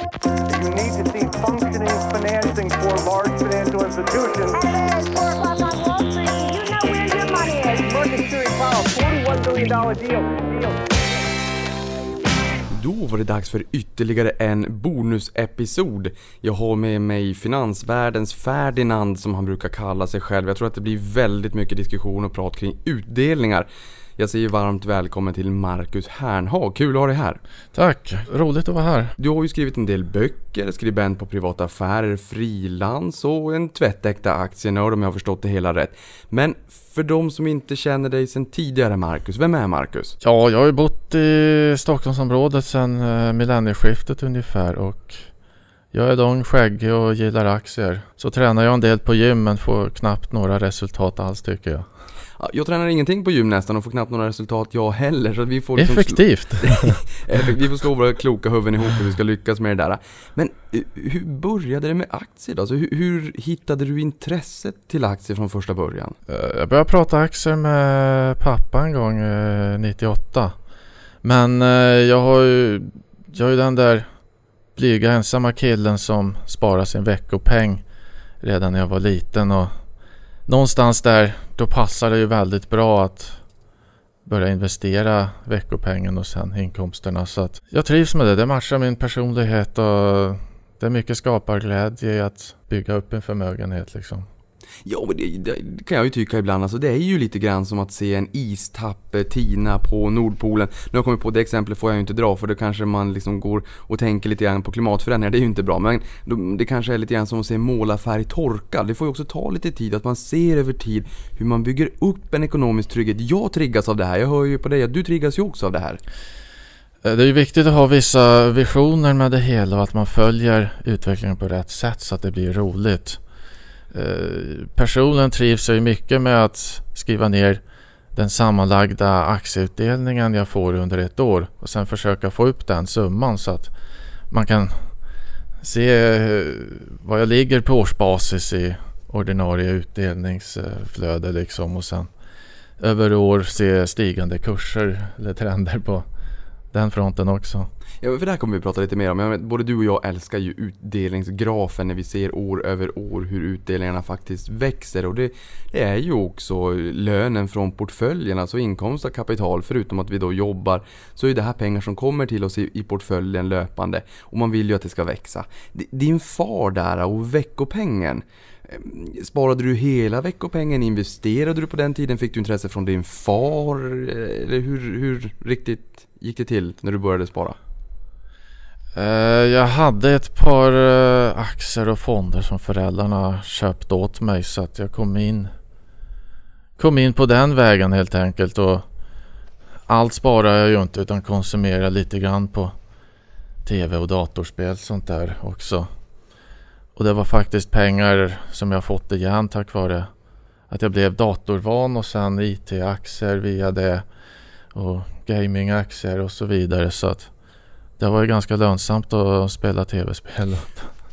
You need to see functioning financing for large financial institutions. Hello, it's 4 o'clock on Wall Street. You know where your money is. Market Series Powell, $41 billion deal. deal. Då var det dags för ytterligare en bonusepisod. Jag har med mig finansvärldens Ferdinand som han brukar kalla sig själv. Jag tror att det blir väldigt mycket diskussion och prat kring utdelningar. Jag säger varmt välkommen till Marcus Hernhag. Kul att ha dig här. Tack, roligt att vara här. Du har ju skrivit en del böcker, skribent på privata affärer, frilans och en tvättäkta aktienörd om jag har förstått det hela rätt. Men för de som inte känner dig sedan tidigare Marcus, vem är Marcus? Ja, jag har ju bott i Stockholmsområdet sedan eh, millennieskiftet ungefär och jag är lång, skäggig och gillar aktier. Så tränar jag en del på gym men får knappt några resultat alls tycker jag. Ja, Jag tränar ingenting på gym nästan och får knappt några resultat jag heller. Så vi får liksom Effektivt! Effekt- Vi får slå våra kloka huvuden ihop och vi ska lyckas med det där. Men eh, hur började det med aktier då? Alltså, hur, hur hittade du intresset till aktier från första början? Eh, Jag började prata aktier med pappa en gång eh, 98. Men eh, jag har ju, jag är ju den där blyga ensamma killen som sparar sin veckopeng redan när jag var liten och någonstans där då passar det ju väldigt bra att börja investera veckopengen och sen inkomsterna så att jag trivs med det. Det matchar min personlighet och det är mycket skaparglädje i att bygga upp en förmögenhet liksom. Ja, men det, det kan jag ju tycka ibland. Alltså, det är ju lite grann som att se en istapp eh, tina på Nordpolen. Nu har jag kommit på det exemplet får jag ju inte dra för då kanske man liksom går och tänker lite grann på klimatförändringar. Det är ju inte bra. Men det kanske är lite grann som att se målarfärg torka. Det får ju också ta lite tid. Att man ser över tid hur man bygger upp en ekonomisk trygghet. Jag triggas av det här. Jag hör ju på dig att du triggas ju också av det här. Eh, det är ju viktigt att ha vissa visioner med det hela och att man följer utvecklingen på rätt sätt så att det blir roligt. Eh, personen trivs ju mycket med att skriva ner den sammanlagda aktieutdelningen jag får under ett år och sen försöka få upp den summan så att man kan se eh, vad jag ligger på årsbasis i ordinarie utdelningsflöde liksom och sen över år se stigande kurser eller trender på den fronten också. Ja, för det här kommer vi prata lite mer om. Både du och jag älskar ju utdelningsgrafen när vi ser år över år hur utdelningarna faktiskt växer. Och det, det är ju också lönen från portföljen, alltså inkomst av kapital. Förutom att vi då jobbar så är det här pengar som kommer till oss i, i portföljen löpande. Och man vill ju att det ska växa. Din far där och veckopengen. Ehm, sparade du hela veckopengen? Investerade du på den tiden? Fick du intresse från din far? Eller hur, hur riktigt gick det till när du började spara? Eh, jag hade ett par eh, aktier och fonder som föräldrarna köpt åt mig så att jag kom in kom in på den vägen helt enkelt och allt sparar jag ju inte utan konsumerar lite grann på tv och datorspel sånt där också. Och det var faktiskt pengar som jag fått igen tack vare att jag blev datorvan och sen IT-aktier via det och gamingaktier och så vidare så att det var ju ganska lönsamt att spela tv-spel.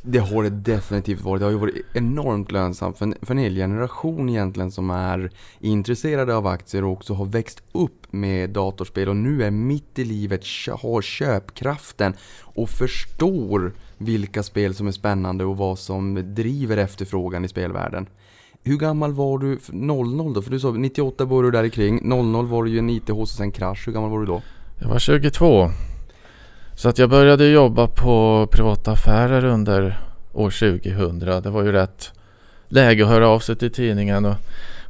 Det har det definitivt varit. Det har ju varit enormt lönsamt för en, för en hel generation egentligen som är intresserade av aktier och också har växt upp med datorspel och nu är mitt i livet, har köpkraften och förstår vilka spel som är spännande och vad som driver efterfrågan i spelvärlden. Hur gammal var du f- 00 då? För du sa 98 började du där kring. 00 var det ju en IT-hås och sen krasch. Hur gammal var du då? Jag var 22. Så att jag började jobba på privata affärer under år 2000. Det var ju rätt läge att höra av sig till tidningen och,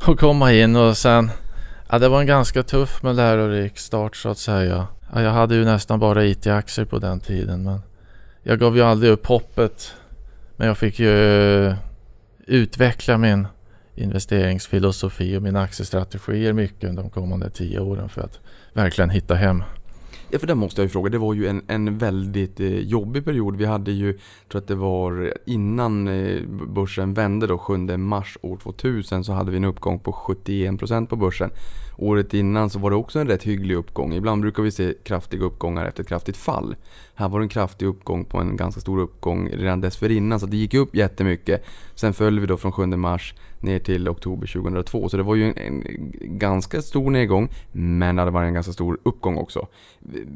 och komma in och sen Ja det var en ganska tuff men lärorik start så att säga. Ja, jag hade ju nästan bara IT-aktier på den tiden men jag gav ju aldrig upp hoppet. Men jag fick ju utveckla min investeringsfilosofi och mina aktiestrategier mycket under de kommande tio åren för att verkligen hitta hem. Ja, för det måste jag ju fråga. Det var ju en, en väldigt eh, jobbig period. Vi hade ju, jag tror att det var innan eh, börsen vände då, 7 mars år 2000, så hade vi en uppgång på 71% på börsen. året innan så var det också en rätt hygglig uppgång. Ibland brukar vi se kraftiga uppgångar efter ett kraftigt fall. Här var det en kraftig uppgång på en ganska stor uppgång redan dessförinnan så det gick upp jättemycket. Sen föll vi då från 7 mars ner till oktober 2002 så det var ju en, en ganska stor nedgång men det hade varit en ganska stor uppgång också.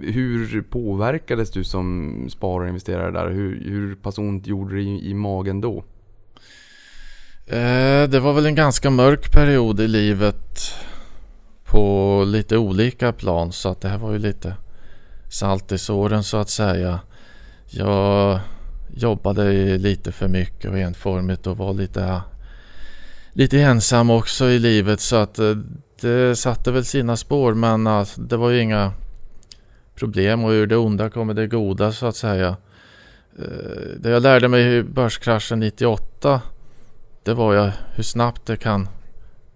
Hur påverkades du som sparare och investerare där? Hur, hur pass ont gjorde det i, i magen då? Eh, det var väl en ganska mörk period i livet på lite olika plan så att det här var ju lite salt i såren så att säga. Jag jobbade lite för mycket och enformigt och var lite, lite ensam också i livet så att eh, det satte väl sina spår men alltså, det var ju inga problem och ur det onda kommer det goda så att säga. Eh, det jag lärde mig i börskraschen 98 det var ju hur snabbt det kan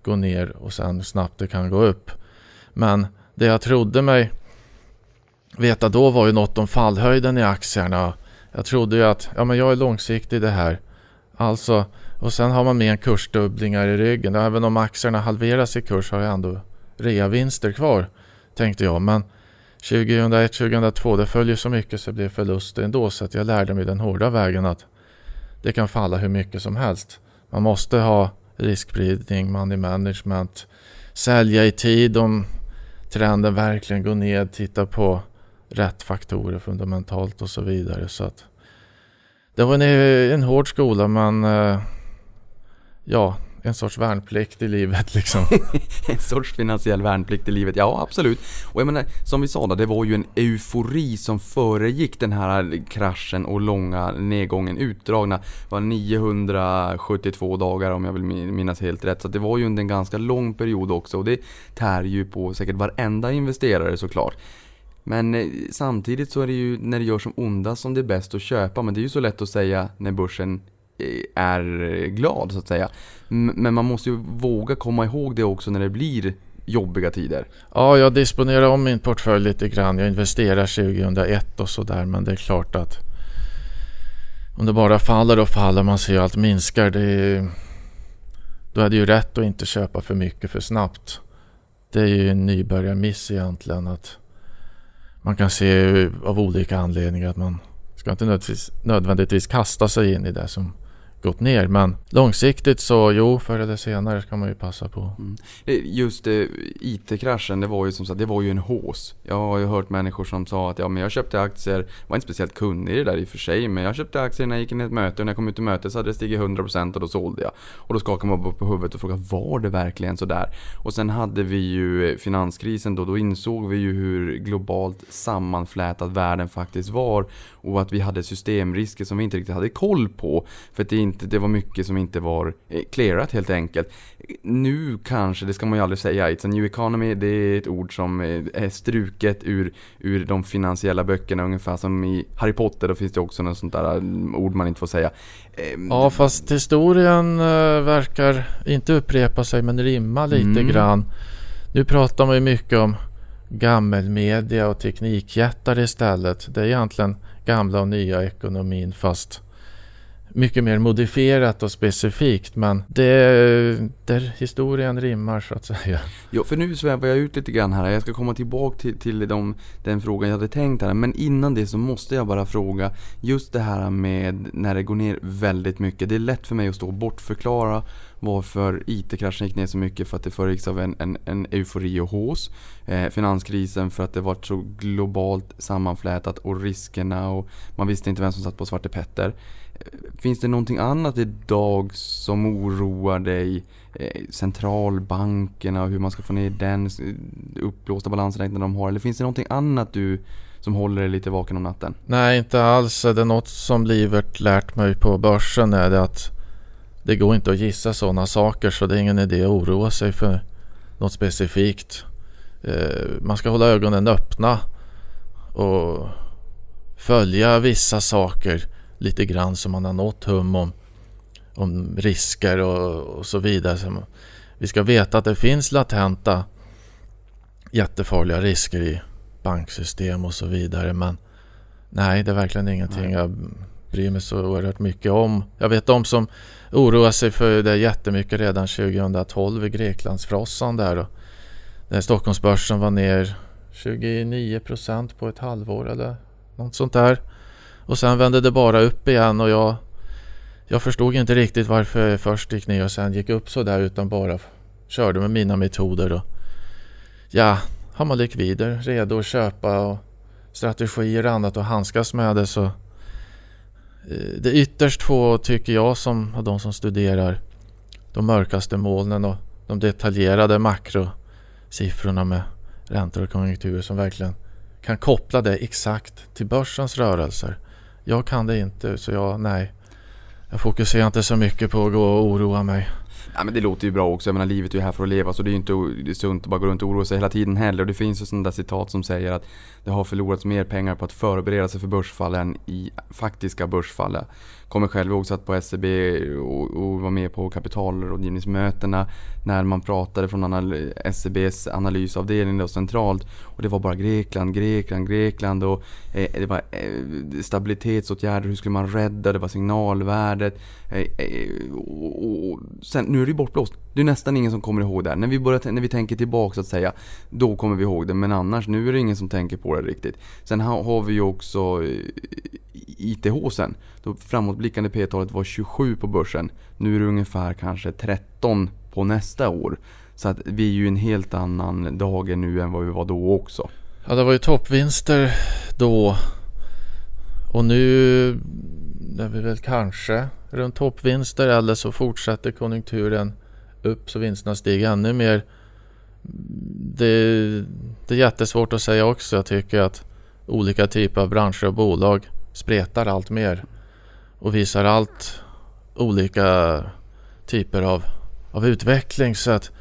gå ner och sen hur snabbt det kan gå upp. Men det jag trodde mig veta då var ju något om fallhöjden i aktierna. Jag trodde ju att ja, men jag är långsiktig i det här. Alltså, och sen har man med en kursdubblingar i ryggen. Även om aktierna halveras i kurs har jag ändå reavinster kvar. Tänkte jag. Men 2001, 2002 det följer så mycket så det blev förluster ändå. Så att jag lärde mig den hårda vägen att det kan falla hur mycket som helst. Man måste ha riskspridning, money management, sälja i tid om trenden verkligen går ned, titta på rätt faktorer fundamentalt och så vidare. Så att det var en, en hård skola men eh, ja, en sorts värnplikt i livet liksom. en sorts finansiell värnplikt i livet, ja absolut. Och jag menar, som vi sa då, det var ju en eufori som föregick den här kraschen och långa nedgången. Utdragna var 972 dagar om jag vill minnas helt rätt. Så det var ju under en ganska lång period också och det tär ju på säkert varenda investerare såklart. Men eh, samtidigt så är det ju när det gör som ondast som det är bäst att köpa. Men det är ju så lätt att säga när börsen är glad så att säga. Men man måste ju våga komma ihåg det också när det blir jobbiga tider. Ja, jag disponerar om min portfölj lite grann. Jag investerar 2001 och sådär men det är klart att om det bara faller och faller, man ser ju allt minskar. Det är, då är det ju rätt att inte köpa för mycket för snabbt. Det är ju en nybörjarmiss egentligen. att Man kan se av olika anledningar att man ska inte nödvändigtvis, nödvändigtvis kasta sig in i det som gått ner. Men långsiktigt så jo, förr eller senare ska man ju passa på. Mm. Eh, just eh, IT-kraschen, det var ju som sagt, det var ju en hås. Jag har ju hört människor som sa att ja, men jag köpte aktier, var inte speciellt kunnig i det där i och för sig, men jag köpte aktier när jag gick in i ett möte och när jag kom ut ur mötet så hade det stigit 100% och då sålde jag. Och då skakade man bara på huvudet och frågade, var det verkligen sådär? Och sen hade vi ju eh, finanskrisen då, då insåg vi ju hur globalt sammanflätad världen faktiskt var och att vi hade systemrisker som vi inte riktigt hade koll på. För att det inte inte, det var mycket som inte var eh, clearat helt enkelt. Nu kanske, det ska man ju aldrig säga, it's a new economy, det är ett ord som eh, är struket ur, ur de finansiella böckerna ungefär som i Harry Potter, då finns det också något sånt där mm, ord man inte får säga. Ehm, ja fast historien eh, verkar inte upprepa sig men rimma lite mm. grann. Nu pratar man ju mycket om gammelmedia och teknikjättar istället. Det är egentligen gamla och nya ekonomin fast mycket mer modifierat och specifikt men det där historien rimmar så att säga. Ja, för nu svävar jag ut lite grann här. Jag ska komma tillbaka till, till de, den frågan jag hade tänkt här. Men innan det så måste jag bara fråga just det här med när det går ner väldigt mycket. Det är lätt för mig att stå och bortförklara varför IT-kraschen gick ner så mycket för att det föregicks av en, en, en eufori och hås. Eh, finanskrisen för att det var så globalt sammanflätat och riskerna och man visste inte vem som satt på Svarte Petter. Finns det någonting annat idag som oroar dig? Eh, centralbankerna och hur man ska få ner den uppblåsta balansräkningen de har? Eller finns det någonting annat du som håller dig lite vaken om natten? Nej, inte alls. Det är något som livet lärt mig på börsen är det att det går inte att gissa sådana saker så det är ingen idé att oroa sig för något specifikt. Eh, man ska hålla ögonen öppna och följa vissa saker lite grann så man har nått hum om, om risker och, och så vidare. Så vi ska veta att det finns latenta jättefarliga risker i banksystem och så vidare. Men nej, det är verkligen ingenting nej. jag bryr mig så oerhört mycket om. Jag vet de som oroar sig för det jättemycket redan 2012 i Greklandsfrossan där. Och Där Stockholmsbörsen var ner 29% på ett halvår eller något sånt där. Och sen vände det bara upp igen och jag, jag förstod inte riktigt varför jag först gick ner och sen gick upp så där utan bara körde med mina metoder. Och ja, har man likvider redo att köpa och strategier och annat och handskas med det så eh, det är ytterst få tycker jag som de som studerar de mörkaste molnen och de detaljerade makrosiffrorna med räntor och konjunkturer som verkligen kan koppla det exakt till börsens rörelser. Jag kan det inte så jag, nej. Jag fokuserar inte så mycket på att gå och oroa mig. Ja, men det låter ju bra också. Jag menar livet är ju här för att leva så det är ju inte det är sunt att bara gå runt och oroa sig hela tiden heller. Och det finns ju sådana där citat som säger att det har förlorats mer pengar på att förbereda sig för börsfall än i faktiska börsfall. Jag kommer själv ihåg att på SEB och, och var med på kapitalrådgivningsmötena när man pratade från anal SEBs analysavdelning då centralt. Och det var bara Grekland, Grekland, Grekland och eh, det var eh, stabilitetsåtgärder, hur skulle man rädda, det var signalvärdet. Eh, eh och, och, sen, nu är det ju bortblåst. Det är nästan ingen som kommer ihåg det här. När vi, börjar, när vi tänker tillbaka så att säga, då kommer vi ihåg det. Men annars, nu är det ingen som tänker på det riktigt. Sen har, har vi ju också eh, ITH sen. Då framåtblickande P-talet var 27 på börsen. Nu är det ungefär kanske 13 på nästa år. Så att vi är ju en helt annan dag nu än vad vi var då också. Ja, det var ju toppvinster då. Och nu är vi väl kanske runt toppvinster eller så fortsätter konjunkturen upp så vinsterna stiger ännu mer. Det, det är jättesvårt att säga också. Jag tycker att olika typer av branscher och bolag spretar allt mer och visar allt olika typer av, av utveckling så att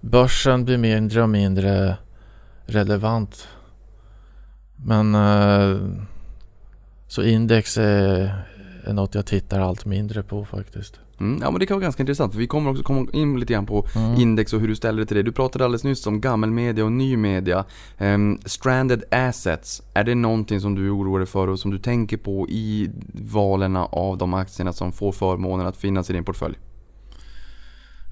börsen blir mindre och mindre relevant. Men eh, så index är, är något jag tittar allt mindre på faktiskt. Mm, ja men det kan vara ganska intressant för vi kommer också komma in lite grann på mm. index och hur du ställer dig till det. Du pratade alldeles nyss om gammelmedia och ny media. Um, stranded assets, är det någonting som du oroar dig för och som du tänker på i valen av de aktierna som får förmånen att finnas i din portfölj?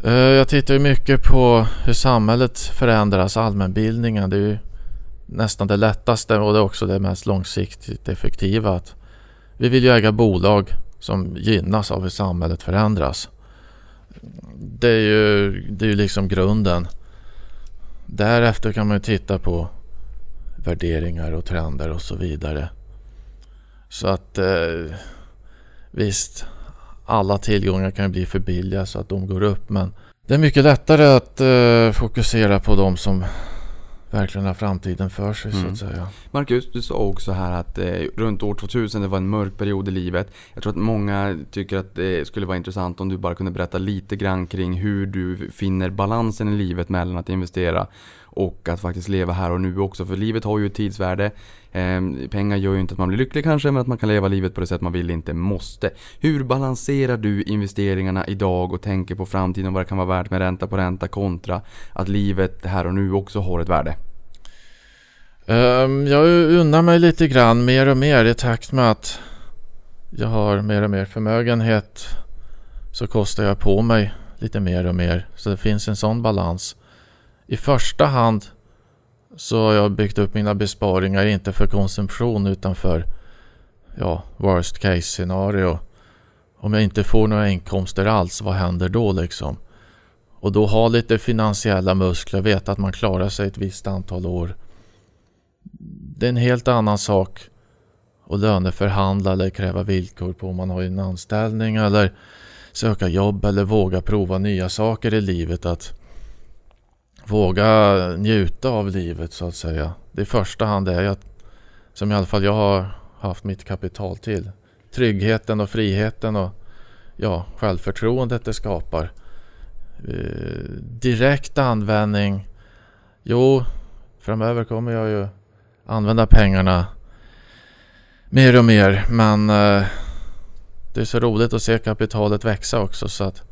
Uh, jag tittar ju mycket på hur samhället förändras, allmänbildningen. Det är ju nästan det lättaste och det är också det mest långsiktigt effektiva. Att vi vill ju äga bolag som gynnas av hur samhället förändras. Det är ju, det är ju liksom grunden. Därefter kan man ju titta på värderingar och trender och så vidare. Så att eh, visst, alla tillgångar kan bli för billiga så att de går upp men det är mycket lättare att eh, fokusera på de som verkligen har framtiden för sig mm. så att säga. Marcus, du sa också här att eh, runt år 2000 det var en mörk period i livet. Jag tror att många tycker att det skulle vara intressant om du bara kunde berätta lite grann kring hur du finner balansen i livet mellan att investera och att faktiskt leva här och nu också. För livet har ju ett tidsvärde. Eh, pengar gör ju inte att man blir lycklig kanske, men att man kan leva livet på det sätt man vill, inte måste. Hur balanserar du investeringarna idag och tänker på framtiden och vad det kan vara värt med ränta på ränta kontra att livet här och nu också har ett värde? Ehm, jag unnar mig lite grann mer och mer i takt med att jag har mer och mer förmögenhet så kostar jag på mig lite mer och mer. Så det finns en sån balans. I första hand så har jag byggt upp mina besparingar inte för konsumtion utan för ja, worst case scenario. Om jag inte får några inkomster alls, vad händer då liksom? Och då ha lite finansiella muskler, veta att man klarar sig ett visst antal år. Det är en helt annan sak att löneförhandla eller kräva villkor på om man har en anställning eller söka jobb eller våga prova nya saker i livet. Att våga njuta av livet så att säga. Det i första hand är att, som i alla fall jag har haft mitt kapital till. Tryggheten och friheten och ja, självförtroendet det skapar. Eh, direkt användning. Jo, framöver kommer jag ju använda pengarna mer och mer. Men eh, det är så roligt att se kapitalet växa också så att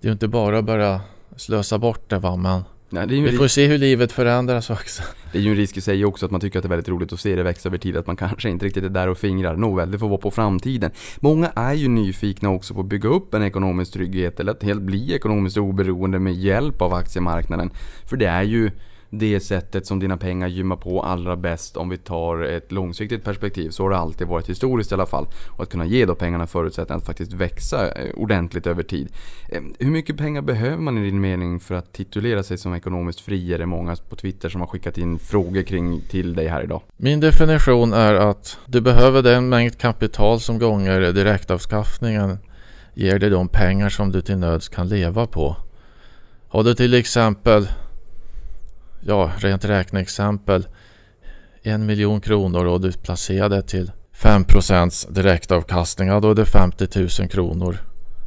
det är inte bara att börja slösa bort det va. Men Nej, vi får se hur livet förändras också. Det är ju en risk i sig också att man tycker att det är väldigt roligt att se det växa över tid. Att man kanske inte riktigt är där och fingrar. Nåväl, det får vara på framtiden. Många är ju nyfikna också på att bygga upp en ekonomisk trygghet eller att helt bli ekonomiskt oberoende med hjälp av aktiemarknaden. För det är ju det sättet som dina pengar gymmar på allra bäst om vi tar ett långsiktigt perspektiv. Så har det alltid varit historiskt i alla fall. Och att kunna ge då pengarna förutsättningar att faktiskt växa eh, ordentligt över tid. Ehm, hur mycket pengar behöver man i din mening för att titulera sig som ekonomiskt fri? Är det många på Twitter som har skickat in frågor kring till dig här idag? Min definition är att du behöver den mängd kapital som gånger direktavskaffningen ger dig de pengar som du till nöds kan leva på. Har du till exempel, ja rent räkneexempel, en miljon kronor och du placerar det till 5 direktavkastning, ja då är det 50 000 kronor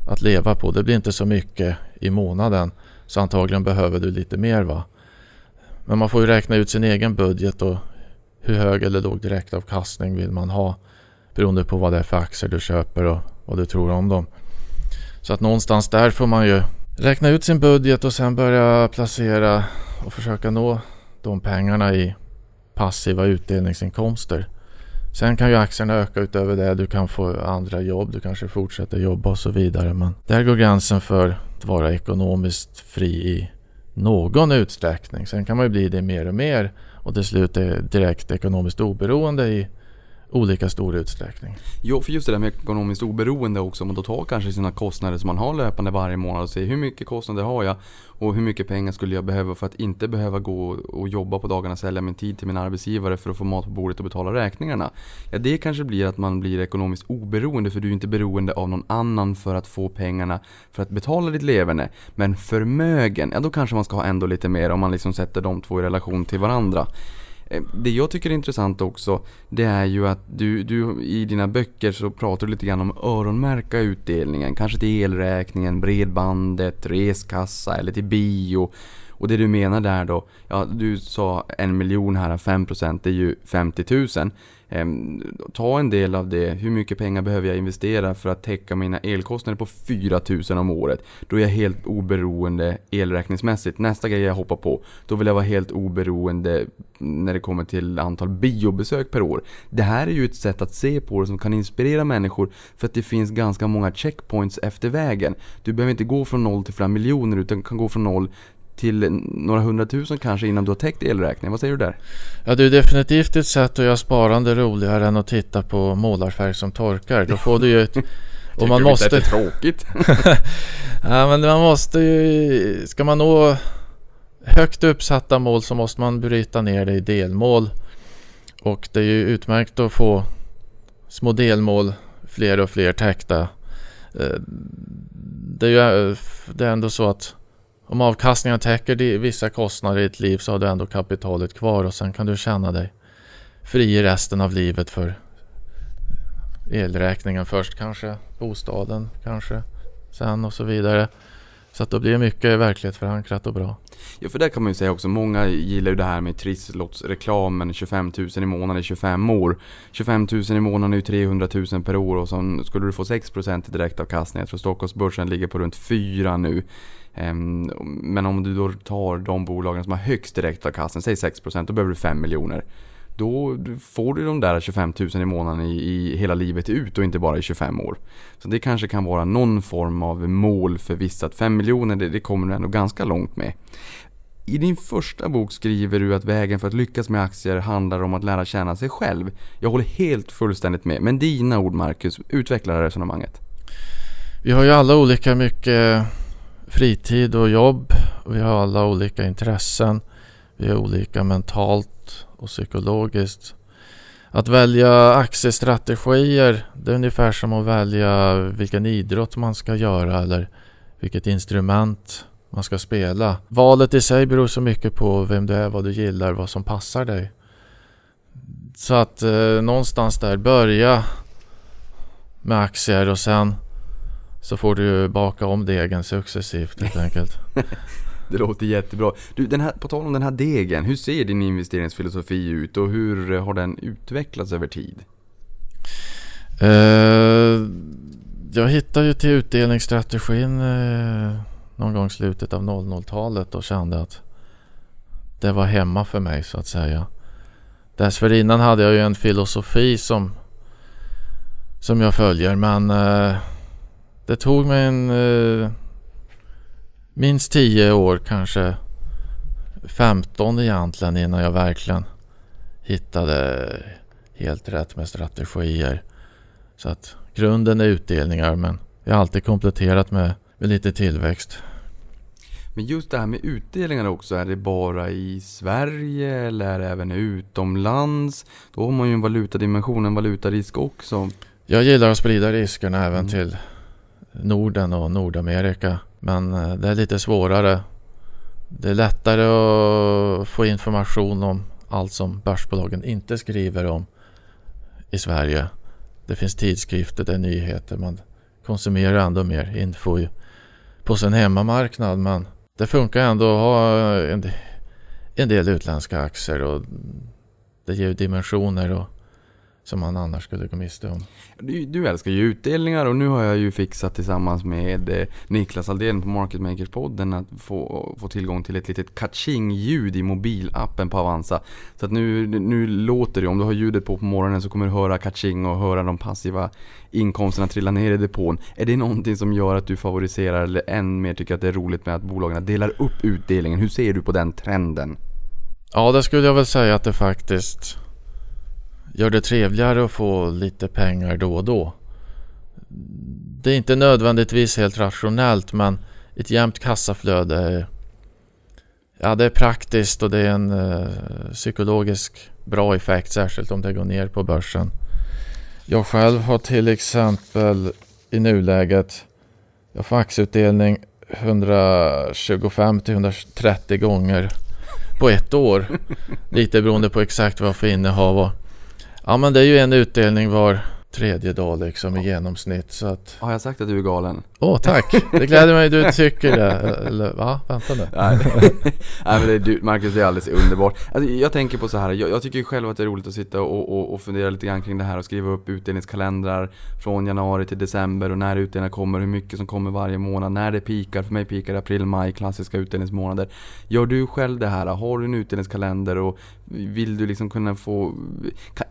att leva på. Det blir inte så mycket i månaden. Så antagligen behöver du lite mer va. Men man får ju räkna ut sin egen budget och hur hög eller låg direktavkastning vill man ha. Beroende på vad det är för aktier du köper och vad du tror om dem. Så att någonstans där får man ju räkna ut sin budget och sen börja placera och försöka nå de pengarna i passiva utdelningsinkomster. Sen kan ju aktierna öka utöver det. Du kan få andra jobb. Du kanske fortsätter jobba och så vidare. Men där går gränsen för att vara ekonomiskt fri i någon utsträckning. Sen kan man ju bli det mer och mer och till slut är direkt ekonomiskt oberoende i olika stor utsträckning. Jo, för just det där med ekonomiskt oberoende också, man då tar kanske sina kostnader som man har löpande varje månad och ser hur mycket kostnader har jag och hur mycket pengar skulle jag behöva för att inte behöva gå och jobba på dagarna, sälja min tid till min arbetsgivare för att få mat på bordet och betala räkningarna. Ja, det kanske blir att man blir ekonomiskt oberoende för du är inte beroende av någon annan för att få pengarna för att betala ditt leverne. Men förmögen, ja då kanske man ska ha ändå lite mer om man liksom sätter de två i relation till varandra. Eh, det jag tycker är intressant också, det är ju att du, du i dina böcker så pratar du lite grann om öronmärka utdelningen. Kanske till elräkningen, bredbandet, reskassa eller till bio. Och det du menar där då, ja du sa en miljon här, 5% det är ju 50 000 eh, ta en del av det. Hur mycket pengar behöver jag investera för att täcka mina elkostnader på 4000 om året? Då är jag helt oberoende elräkningsmässigt. Nästa grej jag hoppar på, då vill jag vara helt oberoende när det kommer till antal biobesök per år. Det här är ju ett sätt att se på det som kan inspirera människor för att det finns ganska många checkpoints efter vägen. Du behöver inte gå från noll till flera miljoner utan kan gå från noll till några hundratusen kanske innan du har täckt elräkningen. Vad säger du där? Ja, det är definitivt ett sätt att göra sparande roligare än att titta på målarfärg som torkar. Då får du ju ett... Och man måste... Det är tråkigt. ja, men man måste ju... Ska man nå högt uppsatta mål så måste man bryta ner det i delmål. Och det är ju utmärkt att få små delmål, fler och fler täckta. Eh, det är ju det är ändå så att om avkastningen täcker vissa kostnader i ditt liv så har du ändå kapitalet kvar och sen kan du känna dig fri resten av livet för elräkningen först kanske, bostaden kanske, sen och så vidare. Så att då blir det mycket verklighetsförankrat och bra. Ja för det kan man ju säga också, många gillar ju det här med trisslottsreklamen 25 000 i månaden i 25 år. 25 000 i månaden är ju 300 000 per år och så skulle du få 6% i direktavkastning. Jag tror Stockholmsbörsen ligger på runt 4 nu. Ehm, men om du då tar de bolagen som har högst direktavkastning, säg 6% då behöver du 5 miljoner. Då får du de där 25 000 i månaden i, i hela livet ut och inte bara i 25 år. Så det kanske kan vara någon form av mål för vissa. Att 5 miljoner, det, det kommer du ändå ganska långt med. I din första bok skriver du att vägen för att lyckas med aktier handlar om att lära känna sig själv. Jag håller helt fullständigt med. Men dina ord Marcus, utveckla resonemanget. Vi har ju alla olika mycket fritid och jobb. Vi har alla olika intressen. Vi är olika mentalt och psykologiskt. Att välja aktiestrategier det är ungefär som att välja vilken idrott man ska göra eller vilket instrument man ska spela. Valet i sig beror så mycket på vem du är, vad du gillar, vad som passar dig. Så att eh, någonstans där börja med aktier och sen så får du baka om degen successivt helt enkelt. det låter jättebra. Du, den här, på tal om den här degen, hur ser din investeringsfilosofi ut och hur har den utvecklats över tid? Uh, jag hittade ju till utdelningsstrategin uh, någon gång i slutet av 00-talet och kände att det var hemma för mig så att säga. Dessförinnan hade jag ju en filosofi som, som jag följer men uh, det tog mig en uh, minst tio år kanske 15 egentligen innan jag verkligen hittade helt rätt med strategier. Så att grunden är utdelningar men jag har alltid kompletterat med, med lite tillväxt. Men just det här med utdelningar också, är det bara i Sverige eller är det även utomlands? Då har man ju en valutadimension, en valutarisk också. Jag gillar att sprida riskerna även Mm. till Norden och Nordamerika. Men eh, det är lite svårare. Det är lättare att få information om allt som börsbolagen inte skriver om i Sverige. Det finns tidskrifter, det är nyheter. Man konsumerar ändå mer info på sin hemmamarknad. Men det funkar ändå att ha en, del utländska aktier och det ger dimensioner och, som man annars skulle gå miste om. Du, du älskar ju utdelningar och nu har jag ju fixat tillsammans med eh, Niklas Aldén på Market Makers-podden att få, få tillgång till ett litet kaching-ljud i mobilappen på Avanza. Så att nu, nu låter det, om du har ljudet på på morgonen så kommer du höra kaching och höra de passiva inkomsterna trilla ner i depån. Är det någonting som gör att du favoriserar eller än mer tycker att det är roligt med att bolagen delar upp utdelningen? Hur ser du på den trenden? Ja, det skulle jag väl säga att det faktiskt gör det trevligare att få lite pengar då och då. Det är inte nödvändigtvis helt rationellt men ett jämnt kassaflöde är, ja, det är praktiskt och det är en eh, psykologisk bra effekt särskilt om det går ner på börsen. Jag själv har till exempel i nuläget jag får aktieutdelning 125 till 130 gånger på ett år. Lite beroende på exakt vad jag får innehav. Ja men det är ju en utdelning var tredje dag liksom i genomsnitt. Så att, Har jag sagt att du är galen? åh tack! Det gläder mig du tycker det. Eller va? Vänta nu. Nej, Nej men det är, du, Marcus, det är alldeles underbart. Alltså, jag tänker på så här, jag, jag tycker ju själv att det är roligt att sitta och, och, och fundera lite grann kring det här och skriva upp utdelningskalendrar från januari till december och när utdelningar kommer, hur mycket som kommer varje månad, när det pikar. För mig pikar det april, maj, klassiska utdelningsmånader. Gör du själv det här? Har du en utdelningskalender och vill du liksom kunna få...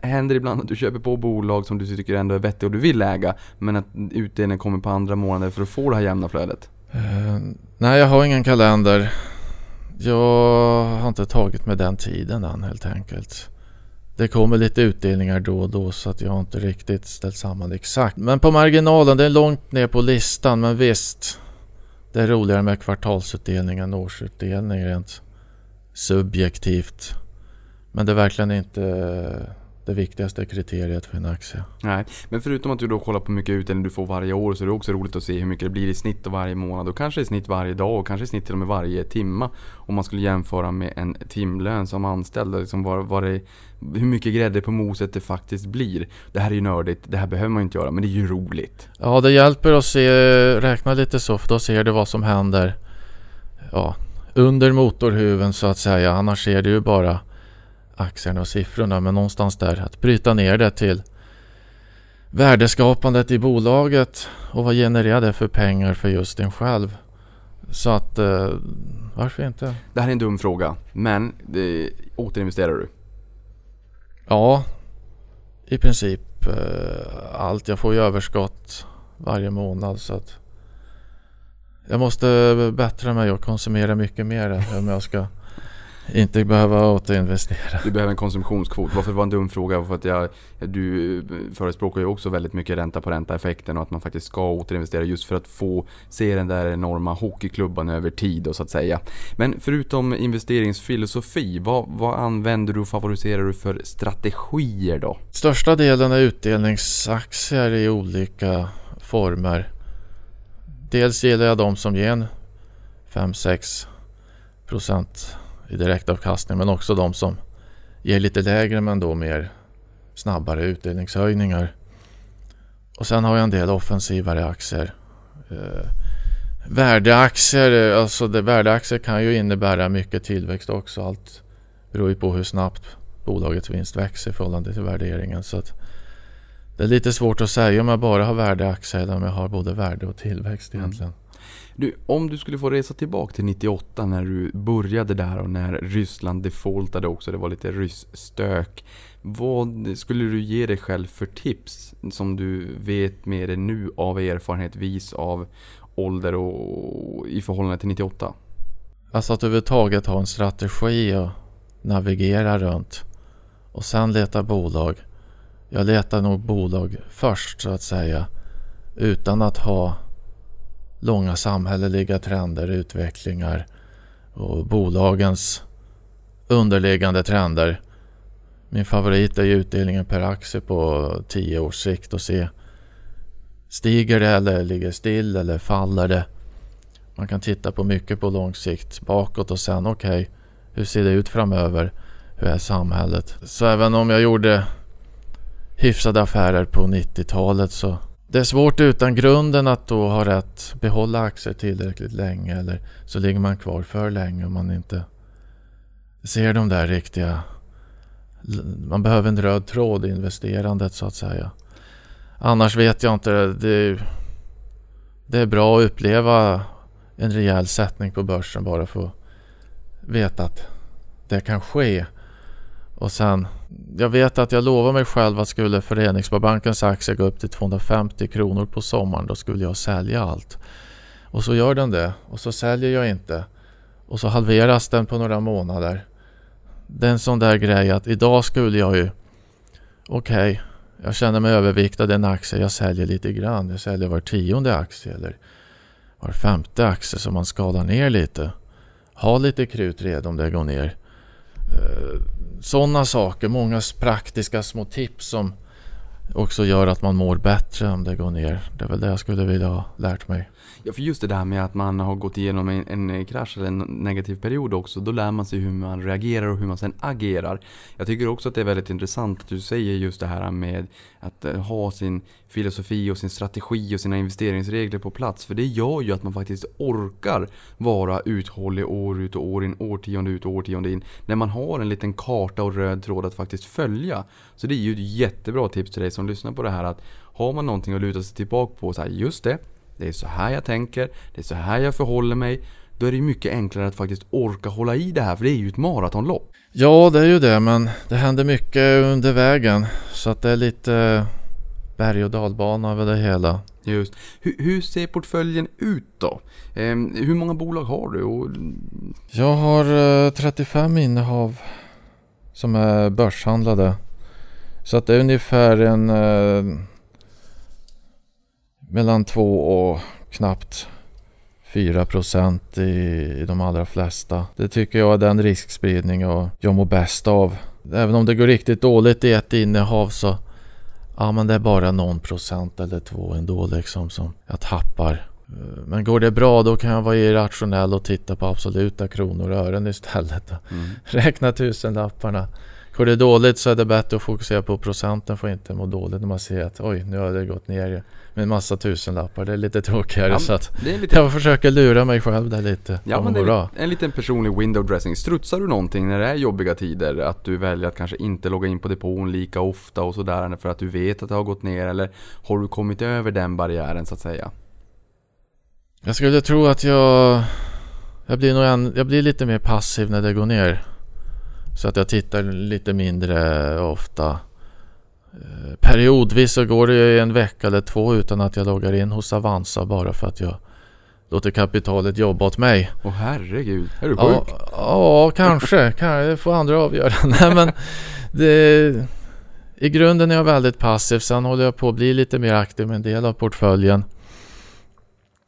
Händer det ibland att du köper på bolag som du tycker ändå är vettiga och du vill äga, men att utdelningen kommer på andra månader för att få det här jämna flödet? Uh, nej, jag har ingen kalender. Jag har inte tagit med den tiden än helt enkelt. Det kommer lite utdelningar då och då så att jag har inte riktigt ställt samman det exakt. Men på marginalen, det är långt ner på listan. Men visst, det är roligare med kvartalsutdelning än årsutdelning rent subjektivt. Men det är verkligen inte det viktigaste kriteriet för en aktie. Nej, men förutom att du då kollar på hur mycket utdelning du får varje år så är det också roligt att se hur mycket det blir i snitt varje månad och kanske i snitt varje dag och kanske i snitt till och med varje timma. Om man skulle jämföra med en timlön som anställd, liksom var, var det, hur mycket grädde på moset det faktiskt blir. Det här är ju nördigt, det här behöver man ju inte göra, men det är ju roligt. Ja, det hjälper att se, räkna lite så för då ser du vad som händer ja, under motorhuven så att säga. Annars ser du ju bara aktierna och siffrorna. Men någonstans där att bryta ner det till värdeskapandet i bolaget och vad genererar det för pengar för just en själv. Så att eh, varför inte? Det här är en dum fråga, men det, återinvesterar du? Ja, i princip eh, allt. Jag får ju överskott varje månad så att jag måste bättra mig och konsumera mycket mer om jag ska inte behöva återinvestera. Du behöver en konsumtionskvot. Varför det var en dum fråga? För att jag, du förespråkar ju också väldigt mycket ränta på ränta effekten och att man faktiskt ska återinvestera just för att få se den där enorma hockeyklubban över tid och så att säga. Men förutom investeringsfilosofi, vad, vad använder du och favoriserar du för strategier då? Största delen är utdelningsaktier i olika former. Dels gillar jag de som ger en 5-6 procent i direktavkastning men också de som ger lite lägre men då mer snabbare utdelningshöjningar. Och sen har jag en del offensivare aktier. Eh, värdeaktier, eh, alltså det, värdeaktier kan ju innebära mycket tillväxt också. Allt beror ju på hur snabbt bolagets vinst växer i förhållande till värderingen. Så att det är lite svårt att säga om jag bara har värdeaktier eller om jag har både värde och tillväxt Mm. Du, om du skulle få resa tillbaka till 98 när du började där och när Ryssland defaultade också, det var lite rysstök. Vad skulle du ge dig själv för tips som du vet med dig nu av erfarenhet vis av ålder och i förhållande till 98? Alltså att överhuvudtaget ha en strategi och navigera runt. Och sen leta bolag. Jag letar nog bolag först så att säga. Utan att ha långa samhälleliga trender, utvecklingar och bolagens underliggande trender. Min favorit är utdelningen per aktie på 10 års sikt och se Stiger det eller ligger still eller faller det? Man kan titta på mycket på lång sikt bakåt och sen okej, okay, hur ser det ut framöver? Hur är samhället? Så även om jag gjorde hyfsade affärer på 90-talet så det är svårt utan grunden att då ha rätt behålla aktier tillräckligt länge eller så ligger man kvar för länge om man inte ser de där riktiga... Man behöver en röd tråd i investerandet så att säga. Annars vet jag inte. Det, det är bra att uppleva en rejäl sättning på börsen bara för att veta att det kan ske. Och sen, jag vet att jag lovade mig själv att skulle Föreningssparbankens aktie gå upp till 250 kronor på sommaren då skulle jag sälja allt. Och så gör den det och så säljer jag inte. Och så halveras den på några månader. Det är en sån där grej att idag skulle jag ju Okej, okay, jag känner mig överviktad i en aktie. Jag säljer lite grann. Jag säljer var tionde aktie eller var femte aktie så man skalar ner lite. Ha lite krut redo om det går ner. Eh, Sådana saker, många praktiska små tips som också gör att man mår bättre om det går ner. Det är väl det jag skulle vilja ha lärt mig. Ja, för just det där med att man har gått igenom en, en krasch eller en negativ period också, då lär man sig hur man reagerar och hur man sen agerar. Jag tycker också att det är väldigt intressant att du säger just det här med att eh, ha sin filosofi och sin strategi och sina investeringsregler på plats. För det gör ju att man faktiskt orkar vara uthållig år ut och år in, årtionde ut och årtionde in. När man har en liten karta och röd tråd att faktiskt följa. Så det är ju ett jättebra tips till dig som lyssnar på det här att har man någonting att luta sig tillbaka på, så här, just det, det är så här jag tänker, det är så här jag förhåller mig. Då är det mycket enklare att faktiskt orka hålla i det här, för det är ju ett maratonlopp. Ja, det är ju det, men det händer mycket under vägen. Så att det är lite berg och dalbana över det hela. Just. Hur, hur ser portföljen ut då? Eh, hur många bolag har du? Och... Jag har eh, 35 innehav som är börshandlade. Så att det är ungefär en eh, mellan 2 och knappt 4 procent i, i de allra flesta. Det tycker jag är den riskspridning och jag mår bäst av. Även om det går riktigt dåligt i ett innehav så ja men det är bara någon procent eller två ändå liksom som jag tappar. Men går det bra då kan jag vara irrationell och titta på absoluta kronor och ören istället. Mm. Räkna tusenlapparna. Går det dåligt så är det bättre att fokusera på procenten för att inte må dåligt när man ser att oj, nu har det gått ner med en massa tusenlappar. Det är lite tråkigare ja, så att lite... jag försöker lura mig själv där lite. Ja, men det är bra. en liten personlig window dressing. Strutsar du någonting när det är jobbiga tider? Att du väljer att kanske inte logga in på depån lika ofta och sådär för att du vet att det har gått ner? Eller har du kommit över den barriären så att säga? Jag skulle tro att jag... Jag blir, nog en, jag blir lite mer passiv när det går ner. Så att jag tittar lite mindre ofta. Eh, periodvis så går det en vecka eller två utan att jag loggar in hos Avanza bara för att jag låter kapitalet jobba åt mig. Åh herregud, är du sjuk? Ja, ja kanske. kan, det får andra avgöra. Nej, men det, I grunden är jag väldigt passiv. Sen håller jag på att bli lite mer aktiv med en del av portföljen.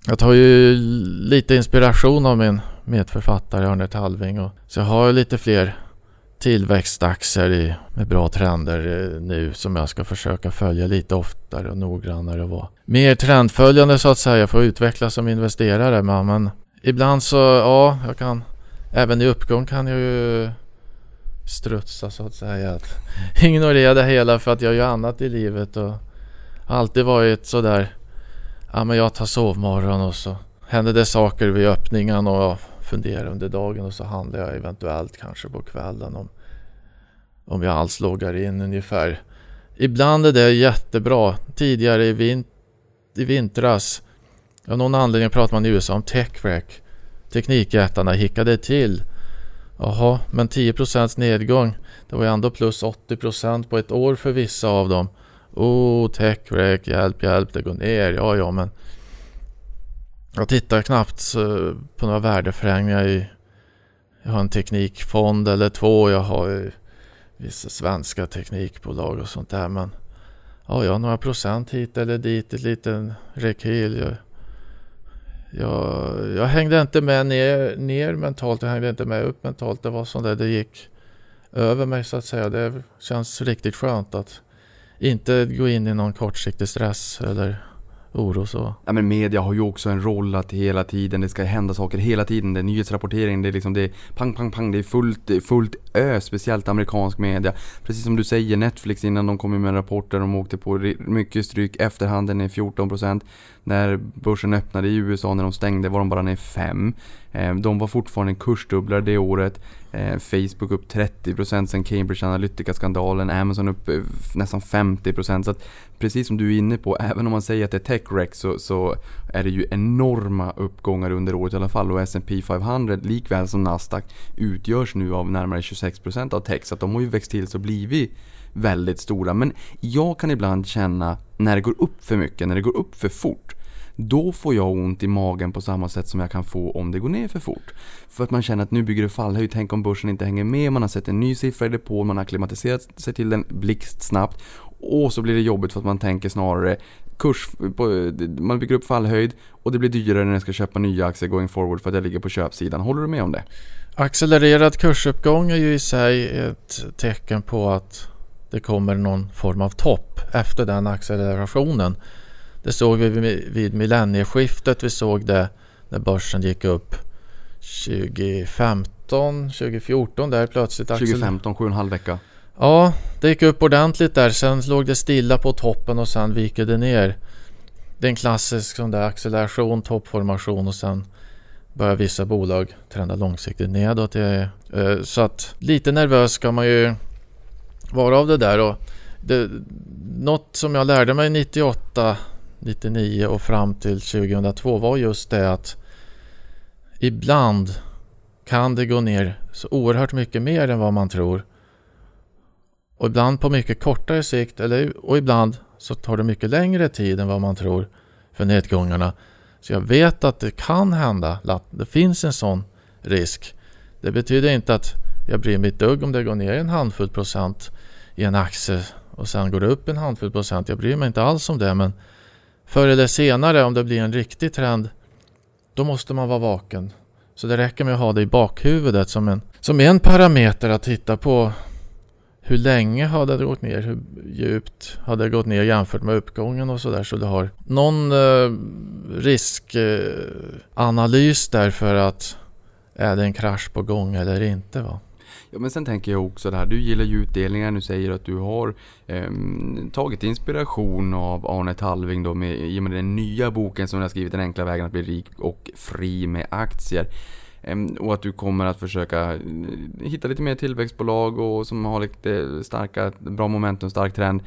Jag tar ju lite inspiration av min medförfattare Arne Talving. Och, så jag har lite fler tillväxtaktier i, med bra trender eh, nu som jag ska försöka följa lite oftare och noggrannare och vara mer trendföljande så att säga för att utvecklas som investerare. Men, men ibland så, ja, jag kan även i uppgång kan jag ju strutsa så att säga. Att ignorera det hela för att jag gör annat i livet och alltid varit sådär. Ja, men jag tar sovmorgon och så händer det saker vid öppningen och fundera under dagen och så handlar jag eventuellt kanske på kvällen om, om jag alls loggar in ungefär. Ibland är det jättebra. Tidigare i, vin i vintras, av någon anledning pratar man i USA om techwreck. Teknikjättarna hickade till. Jaha, men 10% nedgång. Det var ju ändå plus 80% på ett år för vissa av dem. Oh, techwreck, hjälp, hjälp, det går ner. Ja, ja, men jag tittar knappt eh, på några värdeförändringar i jag har en teknikfond eller två. Jag har vissa svenska teknikbolag och sånt där. Men ja, jag har några procent hit eller dit, en liten rekyl. Jag, jag, jag hängde inte med ner, ner mentalt, jag hängde inte med upp mentalt. Det var som det, det gick över mig så att säga. Det känns riktigt skönt att inte gå in i någon kortsiktig stress eller oro så. Ja, men media har ju också en roll att hela tiden, det ska hända saker hela tiden. Det är nyhetsrapportering, det är liksom det är pang, pang, pang, det är fullt, fullt ö, speciellt amerikansk media. Precis som du säger, Netflix innan de kom med en rapport där de åkte på mycket stryk. Efterhanden är 14%. När börsen öppnade i USA, när de stängde, var de bara ner 5. Eh, de var fortfarande en kursdubblare det året. Eh, Facebook upp 30% sen Cambridge Analytica-skandalen. Amazon upp eh, nästan 50%. Så att precis som du är inne på, även om man säger att det är tech TechRec så, så är det ju enorma uppgångar under året i alla fall. Och S&P 500 likväl som Nasdaq utgörs nu av närmare 26% av tech. Så att de har ju växt till så blivit väldigt stora. Men jag kan ibland känna när det går upp för mycket, när det går upp för fort. Då får jag ont i magen på samma sätt som jag kan få om det går ner för fort. För att man känner att nu bygger det fallhöjd, tänk om börsen inte hänger med, man har sett en ny siffra i depån, man har klimatiserat sig till den blixtsnabbt. Och så blir det jobbigt för att man tänker snarare kurs, man bygger upp fallhöjd och det blir dyrare när jag ska köpa nya aktier going forward för att jag ligger på köpsidan. Håller du med om det? Accelererad kursuppgång är ju i sig ett tecken på att det kommer någon form av topp efter den accelerationen. Det såg vi vid millennieskiftet. Vi såg det när börsen gick upp 2015, 2014 där plötsligt. 2015, sju och en halv vecka. Ja, det gick upp ordentligt där. Sen låg det stilla på toppen och sen viker det ner. Det är en klassisk sån där acceleration, toppformation och sen börjar vissa bolag trenda långsiktigt nedåt. Eh, så att lite nervös ska man ju vara av det där. Och det, något som jag lärde mig 98 99 och fram till 2002 var just det att ibland kan det gå ner så oerhört mycket mer än vad man tror. Och ibland på mycket kortare sikt eller, och ibland så tar det mycket längre tid än vad man tror för nedgångarna. Så jag vet att det kan hända, att det finns en sån risk. Det betyder inte att jag bryr mig ett dugg om det går ner en handfull procent i en aktie och sen går det upp en handfull procent. Jag bryr mig inte alls om det men Förr eller senare om det blir en riktig trend då måste man vara vaken. Så det räcker med att ha det i bakhuvudet som en, som en parameter att titta på. Hur länge hade det gått ner? Hur djupt hade det gått ner jämfört med uppgången och sådär? Så du har någon eh, riskanalys eh, där för att är det en krasch på gång eller inte? Va? Ja men sen tänker jag också det här, du gillar ju utdelningar, nu säger att du har eh, tagit inspiration av Arne Talving då med, i och med den nya boken som du har skrivit, Den enkla vägen att bli rik och fri med aktier. Och att du kommer att försöka eh, hitta lite mer tillväxtbolag och som har lite starka, bra momentum, stark trend.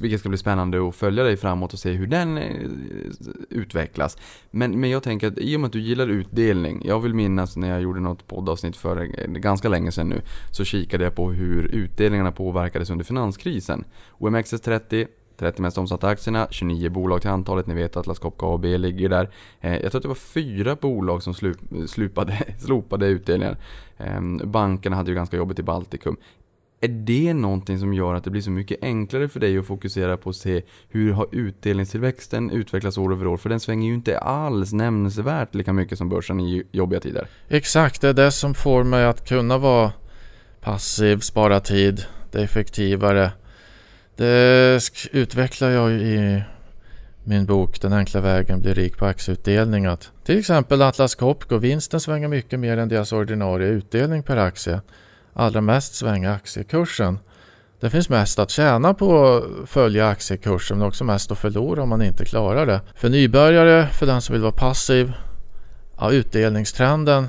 Vilket ska bli spännande att följa dig framåt och se hur den eh, utvecklas. Men, men jag tänker att i och med att du gillar utdelning. Jag vill minnas när jag gjorde något poddavsnitt för eh, ganska länge sedan nu. Så kikade jag på hur utdelningarna påverkades under finanskrisen. OMXS30 30 mest omsatta aktierna, 29 bolag till antalet. Ni vet att Atlas Copco AB ligger där. Eh, jag tror att det var fyra bolag som slupade, slopade utdelningen. Ehm, bankerna hade ju ganska jobbigt i Baltikum. Är det någonting som gör att det blir så mycket enklare för dig att fokusera på att se hur har utdelningstillväxten utvecklats år över år? För den svänger ju inte alls nämnvärt lika mycket som börsen i jobbiga tider. Exakt, det är det som får mig att kunna vara passiv, spara tid, det är effektivare det utvecklar jag i min bok Den enkla vägen blir rik på aktieutdelning. Att till exempel Atlas Copco, vinsten svänger mycket mer än deras ordinarie utdelning per aktie. Allra mest svänger aktiekursen. Det finns mest att tjäna på att följa aktiekursen men också mest att förlora om man inte klarar det. För nybörjare, för den som vill vara passiv, ja, utdelningstrenden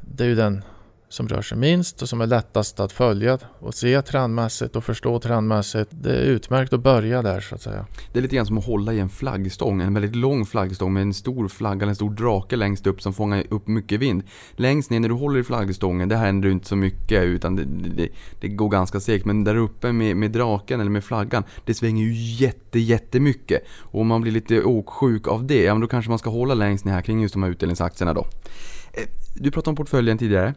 det är ju den som rör sig minst och som är lättast att följa och se trendmässigt och förstå trendmässigt. Det är utmärkt att börja där så att säga. Det är lite grann som att hålla i en flaggstång, en väldigt lång flaggstång med en stor flagga, en stor drake längst upp som fångar upp mycket vind. Längst ner när du håller i flaggstången, det händer inte så mycket utan det, det, det går ganska segt. Men där uppe med, med draken eller med flaggan, det svänger ju jätte, jättemycket. Och om man blir lite åksjuk av det, ja men då kanske man ska hålla längst ner här kring just de här utdelningsaktierna då. Eh, du pratade om portföljen tidigare.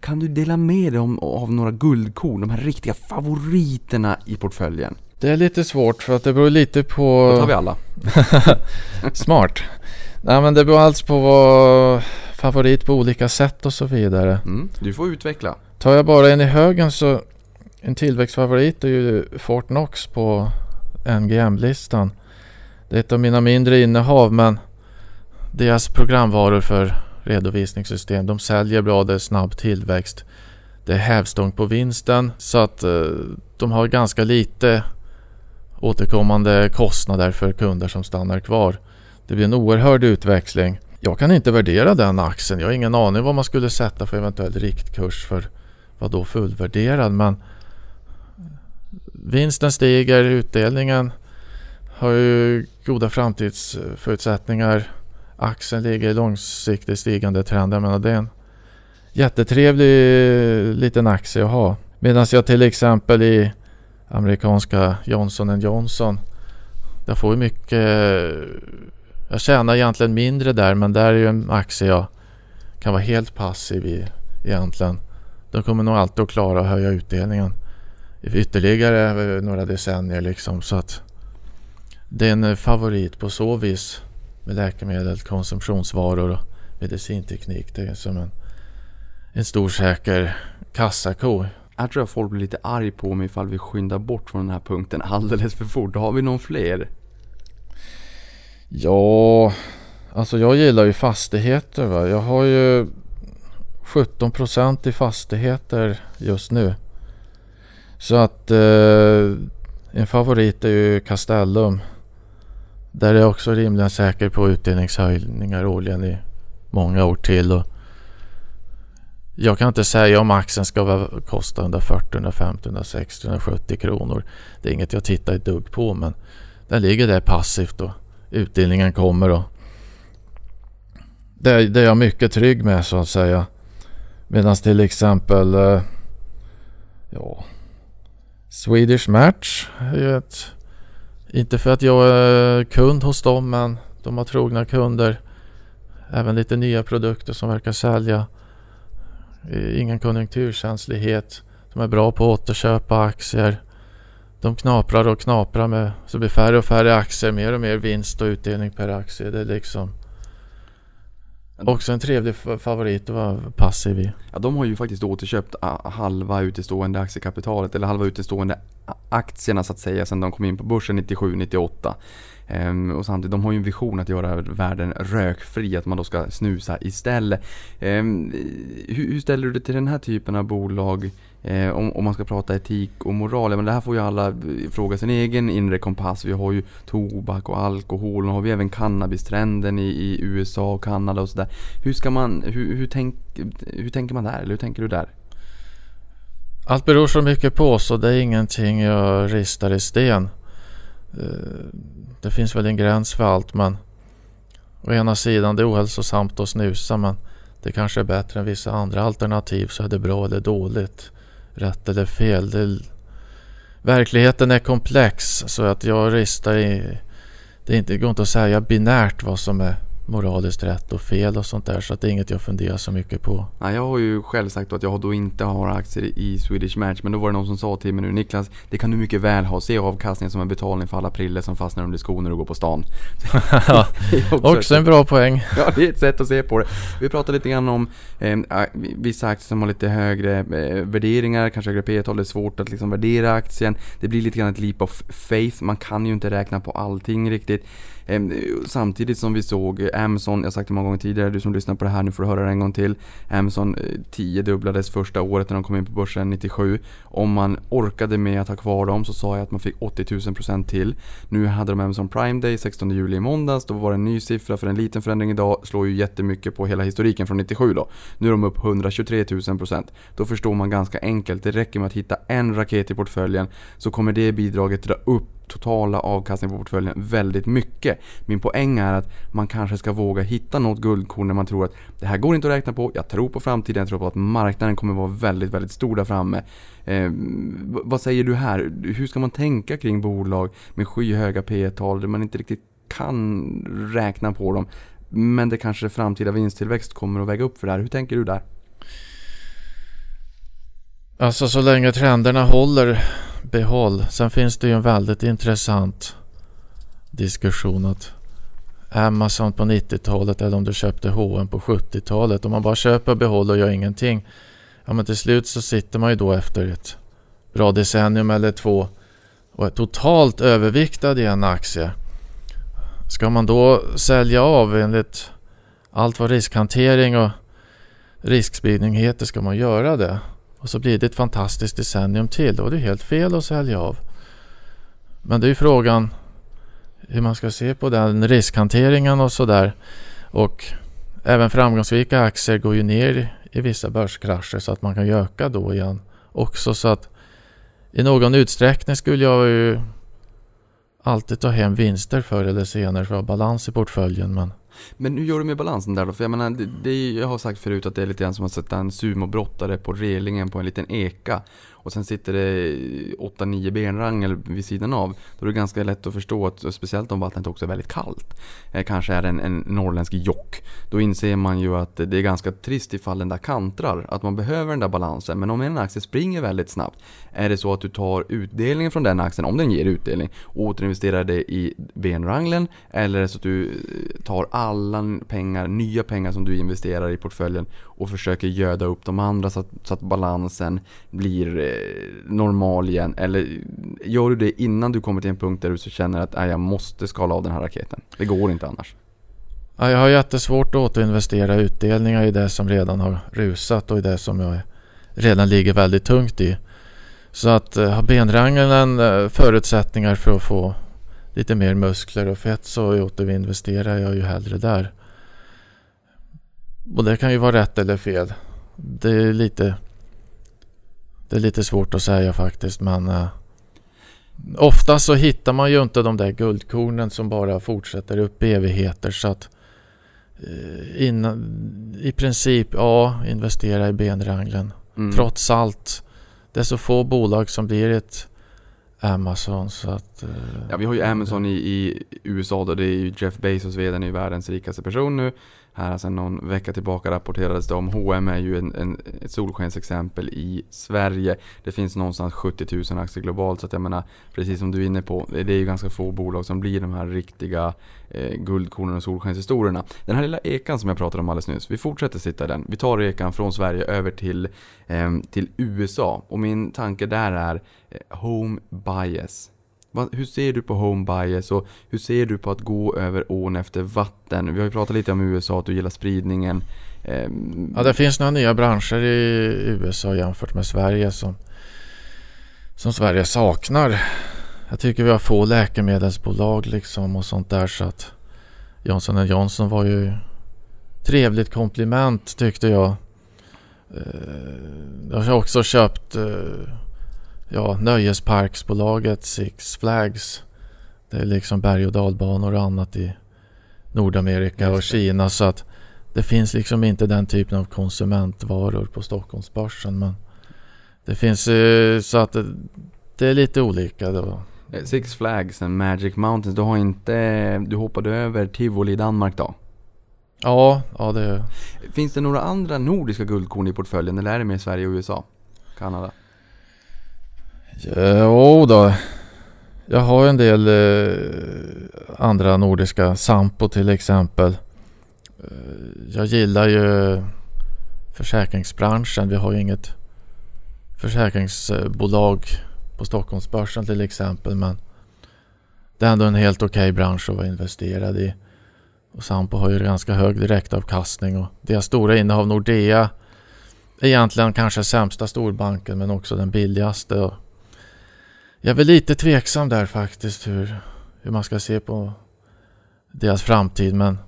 Kan du dela med dig om, av några guldkorn, de här riktiga favoriterna i portföljen? Det är lite svårt för att det beror lite Då tar på... vi alla. Smart. Nej men det beror alls på vad favorit på olika sätt och så vidare. Mm, du får utveckla. Tar jag bara en i högen så en tillväxtfavorit är ju Fort Knox på NGM-listan. Det är ett av mina mindre innehav men deras programvaror för redovisningssystem. De säljer bra, det är snabb tillväxt. Det är hävstång på vinsten så att eh, de har ganska lite återkommande kostnader för kunder som stannar kvar. Det blir en oerhörd utväxling. Jag kan inte värdera den aktien. Jag har ingen aning vad man skulle sätta för eventuell riktkurs för vad då fullvärderad. Men vinsten stiger, utdelningen har ju goda framtidsförutsättningar. Aktien ligger i långsiktigt stigande trend. Jag menar det är en jättetrevlig eh, liten aktie att ha. Medan jag till exempel i amerikanska Johnson Johnson. Jag får ju mycket. Eh, jag tjänar egentligen mindre där men där är ju en aktie jag kan vara helt passiv i egentligen. De kommer nog alltid att klara att höja utdelningen ytterligare eh, några decennier liksom så att det är en favorit på så vis med läkemedel, konsumtionsvaror och medicinteknik. Det är som en, en stor säker kassako. Här tror jag folk blir lite arg på mig ifall vi skyndar bort från den här punkten alldeles för fort. Har vi någon fler? Ja, alltså jag gillar ju fastigheter. Va? Jag har ju 17% i fastigheter just nu. Så att eh, en favorit är ju Castellum. Där är jag också rimligen säker på utdelningshöjningar årligen i många år till. Och jag kan inte säga om aktien ska vara- kosta 140, 150, 160, 170 kronor. Det är inget jag tittar ett dugg på men den ligger där passivt och utdelningen kommer. Och det, det är jag mycket trygg med så att säga. Medan till exempel eh, ja, Swedish Match är ju ett inte för att jag är kund hos dem men de har trogna kunder. Även lite nya produkter som verkar sälja. Ingen konjunkturkänslighet. De är bra på att återköpa aktier. De knaprar och knaprar med så det blir färre och färre aktier, mer och mer vinst och utdelning per aktie. Det är liksom också en trevlig favorit att vara passiv i. Ja, de har ju faktiskt återköpt ah, halva utestående aktiekapitalet, eller halva utestående aktierna så att säga, sedan de kom in på börsen 97-98. Ehm, och samtidigt, de har ju en vision att göra världen rökfri, att man då ska snusa istället. Ehm, hur, hur ställer du dig till den här typen av bolag? Eh, om, om man ska prata etik och moral, ja, men det här får ju alla eh, fråga sin egen inre kompass. Vi har ju tobak och alkohol, och har vi även cannabistrenden i, i USA och Kanada och sådär. Hur ska man, hur, hur, tänk, hur tänker man där? Eller hur tänker du där? Allt beror så mycket på så det är ingenting jag ristar i sten. Eh, det finns väl en gräns för allt men å ena sidan det är ohälsosamt att snusa men det kanske är bättre än vissa andra alternativ så är det bra eller dåligt. Rätt eller fel. Det, verkligheten är komplex så att jag ristar i... Det är inte, det går inte att säga binärt vad som är moraliskt rätt och fel och sånt där så att det är inget jag funderar så mycket på. Ja, jag har ju själv sagt att jag då inte har aktier i Swedish Match men då var det någon som sa till mig nu Niklas, det kan du mycket väl ha. Se avkastningen som en betalning för alla priller som fastnar under skon när du går på stan. Ja, också Också en bra poäng. Ja, det är ett sätt att se på det. Vi pratade lite grann om eh, vissa aktier som har lite högre eh, värderingar, kanske högre P-tal. Det är svårt att liksom värdera aktien. Det blir lite grann ett leap of faith. Man kan ju inte räkna på allting riktigt. Ehm, samtidigt som vi såg eh, Amazon, jag har sagt det många gånger tidigare, du som lyssnar på det här nu får du höra det en gång till. Amazon eh, tiodubblades 10 dubblades första året när de kom in på börsen 97. Om man orkade med att ha kvar dem så sa jag att man fick 80 000% till. Nu hade de Amazon Prime Day 16 juli i måndags. Då var det en ny siffra för en liten förändring idag. Slår ju jättemycket på hela historiken från 97 då. Nu är de upp 123 000%. Då förstår man ganska enkelt. Det räcker med att hitta en raket i portföljen så kommer det bidraget dra upp totala avkastningen på portföljen väldigt mycket. Min poäng är att man kanske ska våga hitta något guldkorn när man tror att det här går inte att räkna på, jag tror på framtiden, jag tror på att marknaden kommer vara väldigt, väldigt stor där framme. Eh, vad säger du här? Hur ska man tänka kring bolag med skyhöga P tal där man inte riktigt kan räkna på dem? Men det kanske framtida vinsttillväxt kommer att väga upp för det här. Hur tänker du där? Alltså så länge trenderna håller behåll. Sen finns det ju en väldigt intressant diskussion att Amazon på 90-talet eller om du köpte H&M på 70-talet. Om man bara köper behåller och gör ingenting. Ja men till slut så sitter man ju då efter ett bra decennium eller två och är totalt överviktad i en aktie. Ska man då sälja av enligt allt vad riskhantering och riskspridning heter ska man göra det. Och så blir det ett fantastiskt decennium till. Då är det helt fel att sälja av. Men det är ju frågan hur man ska se på den riskhanteringen och sådär. Och även framgångsrika aktier går ju ner i vissa börskrascher så att man kan öka då igen också. Så att i någon utsträckning skulle jag ju alltid ta hem vinster förr eller senare för att ha balans i portföljen. Men men hur gör du med balansen där då? För jag menar, det, det jag har sagt förut att det är lite grann som att sätta en sumobrottare på relingen på en liten eka. Och sen sitter det 8-9 benrangel vid sidan av. Då är det ganska lätt att förstå att, speciellt om vattnet också är väldigt kallt, eh, kanske är en, en norrländsk jock. Då inser man ju att det är ganska trist ifall den där kantrar, att man behöver den där balansen. Men om en aktie springer väldigt snabbt, är det så att du tar utdelningen från den aktien, om den ger utdelning, och återinvesterar det i benranglen? Eller är det så att du tar alla pengar, nya pengar som du investerar i portföljen och försöker göda upp de andra så att, så att balansen blir eh, normal igen? Eller gör du det innan du kommer till en punkt där du så känner att jag måste skala av den här raketen? Det går inte annars. ja, jag har jättesvårt att återinvestera utdelningar i det som redan har rusat och i det som jag redan ligger väldigt tungt i. Så att eh, har benrangeln eh, förutsättningar för att få lite mer muskler och fett så återinvesterar jag ju hellre där. Och det kan ju vara rätt eller fel. Det är lite Det är lite svårt att säga faktiskt men uh, Ofta så hittar man ju inte de där guldkornen som bara fortsätter upp i evigheter så att uh, innan, I princip, ja, investera i benranglen. Mm. Trots allt. Det är så få bolag som blir ett Amazon så att... Uh, Ja, vi har ju Amazon i, i USA då, det är ju Jeff Bezos, vdn, är ju världens rikaste person nu. Här sedan någon vecka tillbaka rapporterades det om H&M är ju en, en, ett solskensexempel i Sverige. Det finns någonstans 70 000 aktier globalt så att jag menar, precis som du är inne på, det är ju ganska få bolag som blir de här riktiga eh, guldkornen och solskenshistorierna. Den här lilla ekan som jag pratade om alldeles nyss, vi fortsätter sitta i den. Vi tar ekan från Sverige över till, eh, till USA och min tanke där är eh, home bias. Hur ser du på home bias och hur ser du på att gå över ån efter vatten? Vi har ju pratat lite om USA, att du gillar spridningen. Ehm, ja, det finns några nya branscher i USA jämfört med Sverige som, som Sverige saknar. Jag tycker vi har få läkemedelsbolag liksom och sånt där så att Johnson Johnson var ju trevligt komplement tyckte jag. Eh, jag har också köpt eh, ja, nöjesparksbolaget Six Flags. Det är liksom berg och dalbanor och annat i Nordamerika och. Kina så att det finns liksom inte den typen av konsumentvaror på Stockholmsbörsen men det finns eh, så att det, det är lite olika då. eh, Six Flags and Magic Mountains, du har inte, du hoppade över Tivoli i Danmark då? Ja, ja det Finns det några andra nordiska guldkorn i portföljen eller är det mer Sverige och USA? Kanada? Jo då. Jag har en del eh, andra nordiska. Sampo till exempel. Eh, jag gillar ju försäkringsbranschen. Vi har ju inget försäkringsbolag på Stockholmsbörsen till exempel. Men det är ändå en helt okej bransch att vara investerad i. Och Sampo har ju ganska hög direktavkastning och deras stora innehav Nordea är egentligen kanske sämsta storbanken men också den billigaste. Jag är väl lite tveksam där faktiskt hur, hur man ska se på deras framtid men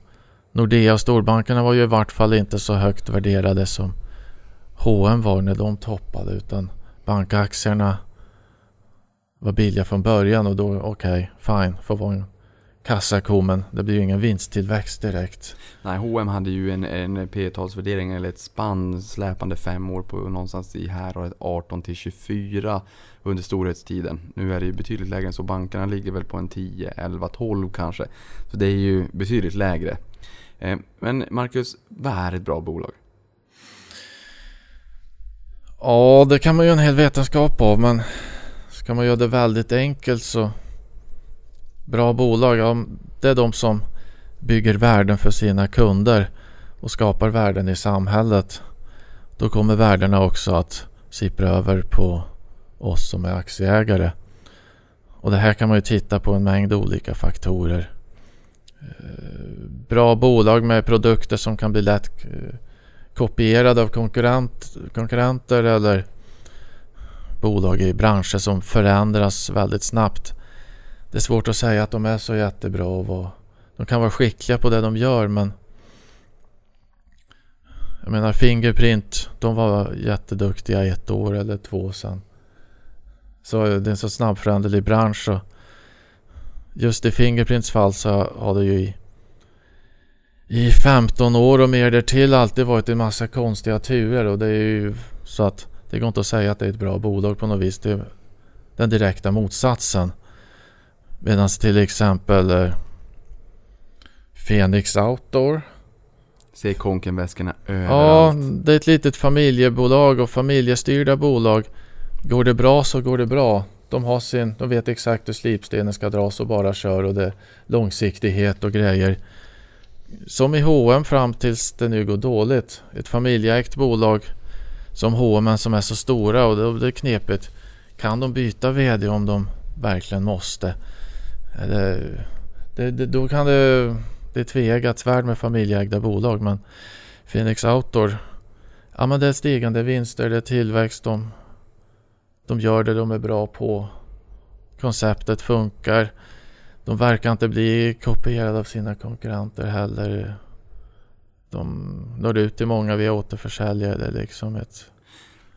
Nordea och storbankerna var ju i vart fall inte så högt värderade som H&M var när de toppade utan bankaktierna var billiga från början och då okej, fine, får vara en kassako men det blir ju ingen vinsttillväxt direkt. Nej, H&M hade ju en, en P-talsvärdering eller ett spann släpande fem år på någonstans i här och 18 till 24 under storhetstiden. Nu är det ju betydligt lägre än så. Bankerna ligger väl på en 10, 11, 12 kanske. Så det är ju betydligt lägre. Eh, Men Marcus, vad är ett bra bolag? Ja, det kan man ju en hel vetenskap av men ska man göra det väldigt enkelt så Bra bolag, ja, det är de som bygger värden för sina kunder och skapar värden i samhället. Då kommer värdena också att sippra över på oss som är aktieägare. Och det här kan man ju titta på en mängd olika faktorer. Eh, bra bolag med produkter som kan bli lätt eh, kopierade av konkurrent, konkurrenter eller bolag i branscher som förändras väldigt snabbt. Det är svårt att säga att de är så jättebra och vad, de kan vara skickliga på det de gör men jag menar Fingerprint, de var jätteduktiga ett år eller två sedan. Så det är en så snabbföränderlig bransch och just i Fingerprints fall så har det ju i, i 15 år och mer därtill alltid varit en massa konstiga turer och det är ju så att det går inte att säga att det är ett bra bolag på något vis. Det är den direkta motsatsen. Medan till exempel eh, Phoenix Outdoor. Ser Konkenväskorna Ja, överallt. det är ett litet familjebolag och familjestyrda bolag. Går det bra så går det bra. De, har sin, de vet exakt hur slipstenen ska dras och bara kör och det är långsiktighet och grejer. Som i H&M fram tills det nu går dåligt. Ett familjeägt bolag som H&M som är så stora och det är knepigt. Kan de byta VD om de verkligen måste? Eller, det, det, då kan det... Det är tveeggat svärd med familjeägda bolag men Phoenix Outdoor Ja men det är stigande vinster, det är tillväxt. De, de gör det de är bra på. Konceptet funkar. De verkar inte bli kopierade av sina konkurrenter heller. De når ut till många via återförsäljare. Det är liksom ett...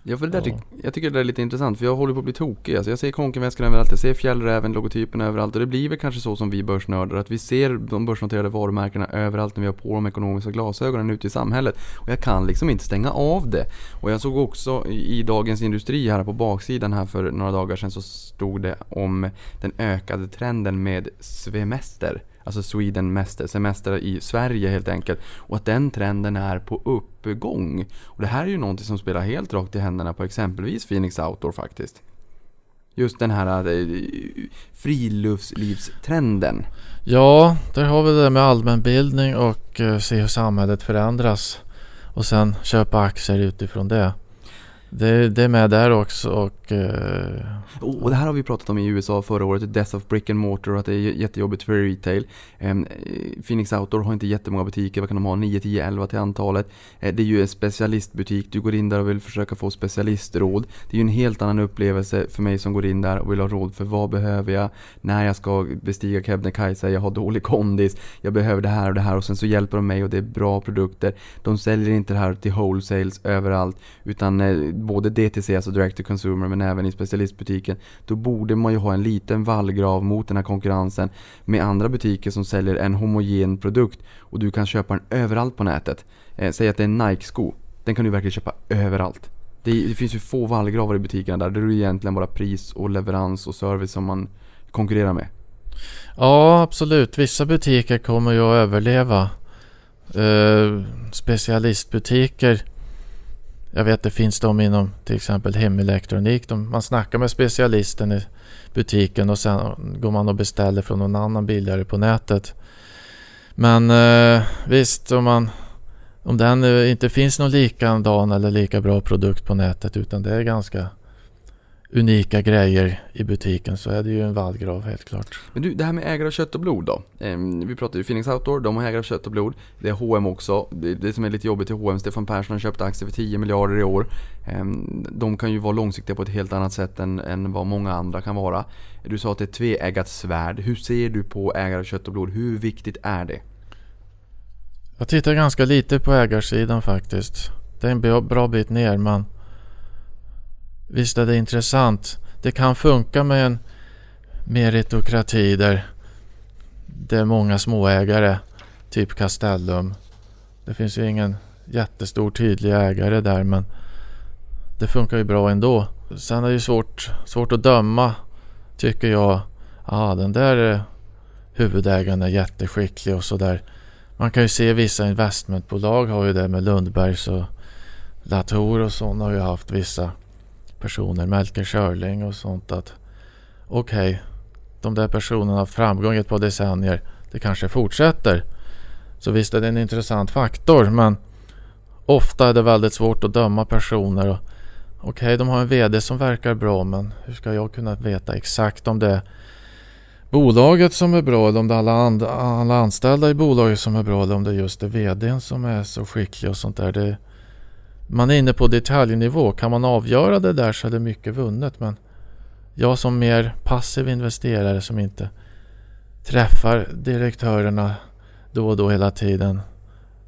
Ja, för det där tyck, jag tycker det där är lite intressant för jag håller på att bli tokig. Alltså jag ser Konkenväskan överallt, jag ser Fjällräven, logotypen överallt och det blir väl kanske så som vi börsnördar att vi ser de börsnoterade varumärkena överallt när vi har på de ekonomiska glasögonen ute i samhället. Och jag kan liksom inte stänga av det. Och jag såg också i Dagens Industri här på baksidan här för några dagar sedan så stod det om den ökade trenden med svemester. Alltså Sweden Mester, semester i Sverige helt enkelt. Och att den trenden är på uppgång. Och det här är ju någonting som spelar helt rakt i händerna på exempelvis Phoenix Outdoor faktiskt. Just den här eh, friluftslivstrenden. Ja, där har vi det med allmänbildning och eh, se hur samhället förändras. Och sen köpa aktier utifrån det. Det, det är med där också och... Uh... Och det här har vi pratat om i USA förra året, Death of Brick and Mortar och att det är jättejobbigt för retail. Um, Phoenix Outdoor har inte jättemånga butiker, vad kan de ha? 9, 10, 11 till antalet. Uh, Det är ju en specialistbutik, du går in där och vill försöka få specialistråd. Det är ju en helt annan upplevelse för mig som går in där och vill ha råd för vad behöver jag när jag ska bestiga Kebnekaise, jag har dålig kondis, jag behöver det här och det här och sen så hjälper de mig och det är bra produkter. De säljer inte det här till wholesales överallt utan uh, både DTC, alltså direct to consumer, men även i specialistbutiken. Då borde man ju ha en liten vallgrav mot den här konkurrensen med andra butiker som säljer en homogen produkt och du kan köpa den överallt på nätet. Eh, säg att det är en Nike-sko. Den kan du verkligen köpa överallt. Det, det finns ju få vallgravar i butikerna där. Det är egentligen bara pris och leverans och service som man konkurrerar med. ja, absolut. Vissa butiker kommer ju att överleva. Eh, specialistbutiker. Jag vet det finns de inom till exempel hemelektronik. De, man snackar med specialisten i butiken och sen går man och beställer från någon annan billigare på nätet. Men eh, visst, om, man, om den eh, inte finns någon likadan eller lika bra produkt på nätet utan det är ganska unika grejer i butiken så är det ju en vallgrav helt klart. Men du, det här med ägare av kött och blod då. Ehm, vi pratade ju Phoenix Outdoor, de har ägare av kött och blod. Det är H&M också. Det, som är lite jobbigt i H&M, Stefan Persson har köpt aktier för 10 miljarder i år. Ehm, de kan ju vara långsiktiga på ett helt annat sätt än, än vad många andra kan vara. Du sa att det är ett tveeggat svärd. Hur ser du på ägare av kött och blod? Hur viktigt är det? Jag tittar ganska lite på ägarsidan faktiskt. Det är en bra- bra bit ner men visst är det intressant. Det kan funka med en meritokrati där det är många småägare, typ Castellum. Det finns ju ingen jättestor tydlig ägare där men det funkar ju bra ändå. Sen är det ju svårt, svårt att döma tycker jag. Ja, den där eh, huvudägaren är jätteskicklig och sådär. Man kan ju se vissa investmentbolag har ju det med Lundbergs och Latour och sådana har ju haft vissa personer, Melker Schörling och sånt att okej, okay, de där personerna har framgång ett par decennier. Det kanske fortsätter. Så visst är det en intressant faktor men ofta är det väldigt svårt att döma personer. Okej, okay, de har en VD som verkar bra men hur ska jag kunna veta exakt om det är bolaget som är bra eller om det är alla, and alla anställda i bolaget som är bra eller om det är just det VDn som är så skicklig och sånt där. Det, man är inne på detaljnivå. Kan man avgöra det där så är det mycket vunnet. Men jag som mer passiv investerare som inte träffar direktörerna då och då hela tiden.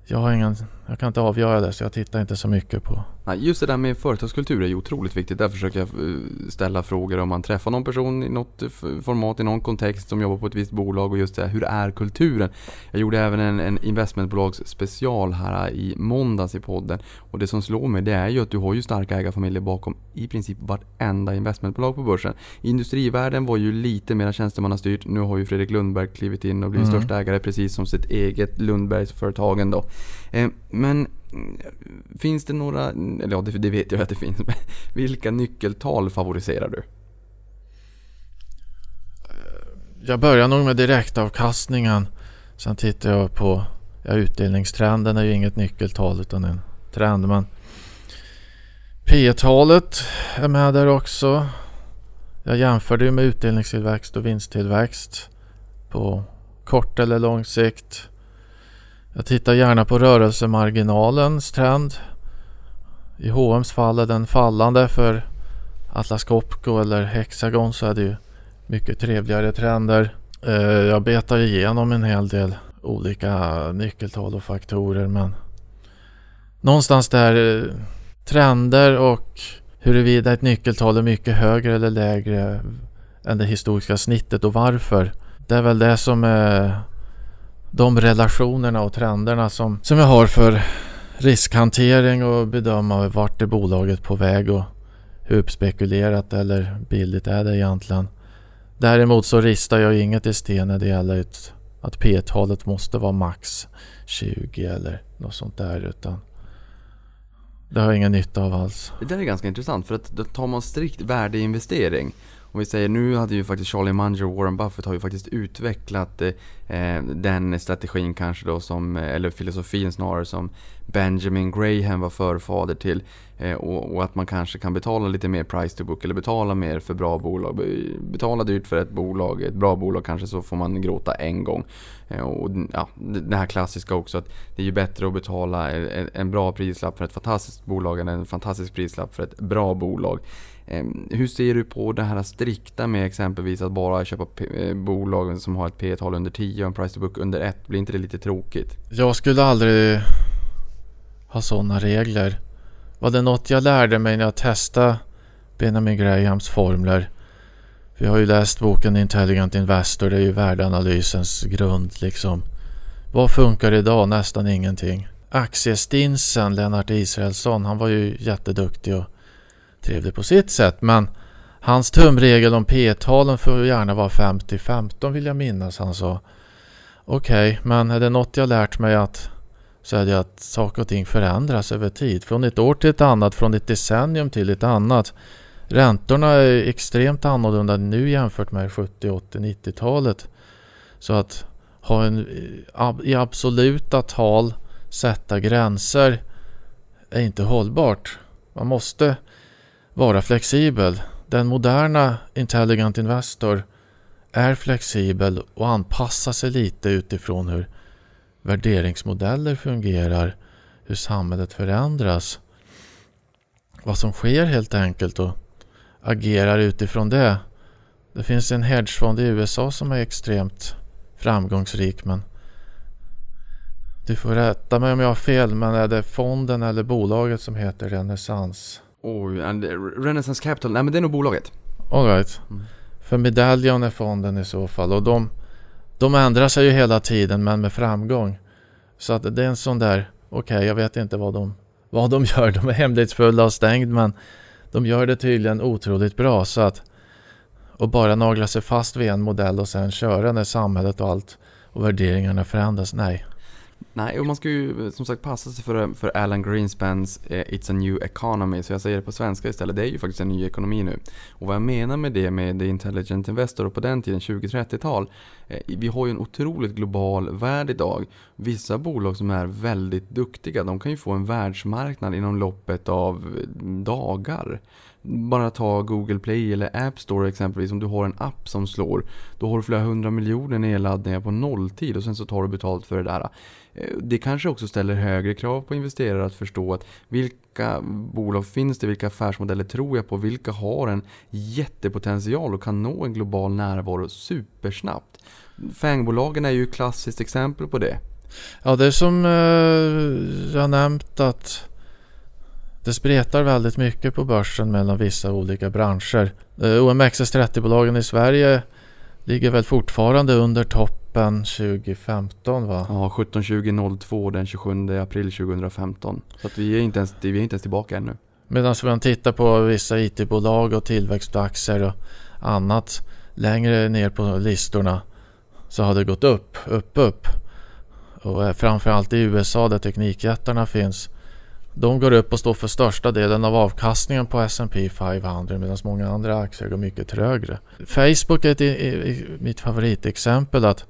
Jag, har ingen, jag kan inte avgöra det så jag tittar inte så mycket på Just det där med företagskultur är ju otroligt viktigt. Där försöker jag eh, ställa frågor om man träffar någon person i något format, i någon kontext som jobbar på ett visst bolag och just det, hur är kulturen? Jag gjorde även en, en investmentbolags special här i måndags i podden och det som slår mig det är ju att du har ju starka ägarfamiljer bakom i princip vartenda investmentbolag på börsen. Industrivärlden var ju lite mer tjänstemannastyrt. Nu har ju Fredrik Lundberg klivit in och blivit mm. största ägare precis som sitt eget Lundbergsföretagen då. Eh, men Finns det några, eller ja det vet jag att det finns, men vilka nyckeltal favoriserar du? Jag börjar nog med direktavkastningen. Sen tittar jag på, ja utdelningstrenden är ju inget nyckeltal utan en trend men P-talet är med där också. Jag jämförde ju med utdelningstillväxt och vinsttillväxt på kort eller lång sikt. Jag tittar gärna på rörelsemarginalens trend. I H&M's fall är den fallande för Atlas Copco eller Hexagon så är det ju mycket trevligare trender. Eh, jag betar igenom en hel del olika nyckeltal och faktorer men någonstans där eh, trender och huruvida ett nyckeltal är mycket högre eller lägre än det historiska snittet och varför. Det är väl det som är de relationerna och trenderna som, som jag har för riskhantering och bedöma vart är bolaget på väg och hur uppspekulerat eller billigt är det egentligen. Däremot så ristar jag inget i sten när det gäller att P-talet måste vara max 20 eller något sånt där utan det har jag ingen nytta av alls. Det där är ganska intressant för att då tar man strikt värdeinvestering om vi säger nu hade ju faktiskt Charlie Munger och Warren Buffett har ju faktiskt utvecklat eh, eh den strategin kanske då som, eh, eller filosofin snarare som Benjamin Graham var förfader till. Eh, och, och, att man kanske kan betala lite mer price to book eller betala mer för bra bolag. Eh, betala dyrt för ett bolag, ett bra bolag kanske så får man gråta en gång. Eh, och ja, det här klassiska också att det är ju bättre att betala en, en bra prislapp för ett fantastiskt bolag än en fantastisk prislapp för ett bra bolag. Ehm, hur ser du på det här strikta med exempelvis att bara köpa eh, bolag som har ett P tal under 10 och en price to book under 1? Blir inte det lite tråkigt? Jag skulle aldrig ha sådana regler. Var det något jag lärde mig när jag testade Benjamin Grahams formler? Vi har ju läst boken Intelligent Investor, det är ju värdeanalysens grund liksom. Vad funkar idag? Nästan ingenting. Aktiestinsen, Lennart Israelsson, han var ju jätteduktig och trevlig på sitt sätt. Men hans tumregel om P-talen får gärna vara 50-15 vill jag minnas han sa. Okej, okay, men är det något jag lärt mig att så är det att saker och ting förändras över tid. Från ett år till ett annat, från ett decennium till ett annat. Räntorna är extremt annorlunda nu jämfört med 70, 80, 90-talet. Så att ha en i absoluta tal sätta gränser är inte hållbart. Man måste vara flexibel. Den moderna Intelligent Investor är flexibel och anpassar sig lite utifrån hur värderingsmodeller fungerar, hur samhället förändras, vad som sker helt enkelt och agerar utifrån det. Det finns en hedgefond i USA som är extremt framgångsrik men du får rätta mig om jag har fel men är det fonden eller bolaget som heter Renaissance? Oj, and Renaissance Capital, nej men det är nog bolaget. Alright. Mm. För Medallion är fonden i så fall och de, de ändrar sig ju hela tiden men med framgång. Så att det är en sån där, okej okay, jag vet inte vad de, vad de gör, de är hemlighetsfulla och stängd men de gör det tydligen otroligt bra så att och bara nagla sig fast vid en modell och sen köra när samhället och allt och värderingarna förändras, nej. Nej, och man ska ju eh, som sagt passa sig för, eh, för Alan Greenspans eh, It's a new economy, så jag säger det på svenska istället. Det är ju faktiskt en ny ekonomi nu. Och vad jag menar med det med The Intelligent Investor och på den tiden, 20-30-tal, eh, vi har ju en otroligt global värld idag. Vissa bolag som är väldigt duktiga, de kan ju få en världsmarknad inom loppet av eh, dagar. Bara ta Google Play eller App Store exempelvis. Om du har en app som slår. Då har du flera hundra miljoner nedladdningar på nolltid och sen så tar du betalt för det där. Eh, det kanske också ställer högre krav på investerare att förstå att vilka bolag finns det, vilka affärsmodeller tror jag på, vilka har en jättepotential och kan nå en global närvaro supersnabbt. Fängbolagen är ju ett klassiskt exempel på det. Ja, det är som eh, jag nämnt att det spretar väldigt mycket på börsen mellan vissa olika branscher. Eh, OMXS30-bolagen i Sverige ligger väl fortfarande under toppen 2015 va? Ja, 17.20.02 den 27 april 2015. Så att vi, är inte ens, vi är inte ens tillbaka ännu. Medan man tittar på vissa IT-bolag och tillväxtaktier och annat längre ner på listorna så har det gått upp, upp, upp. Och framförallt i USA där teknikjättarna finns de går upp och står för största delen av avkastningen på S&P 500 medan många andra aktier går mycket trögre. Facebook är ett, mitt favoritexempel att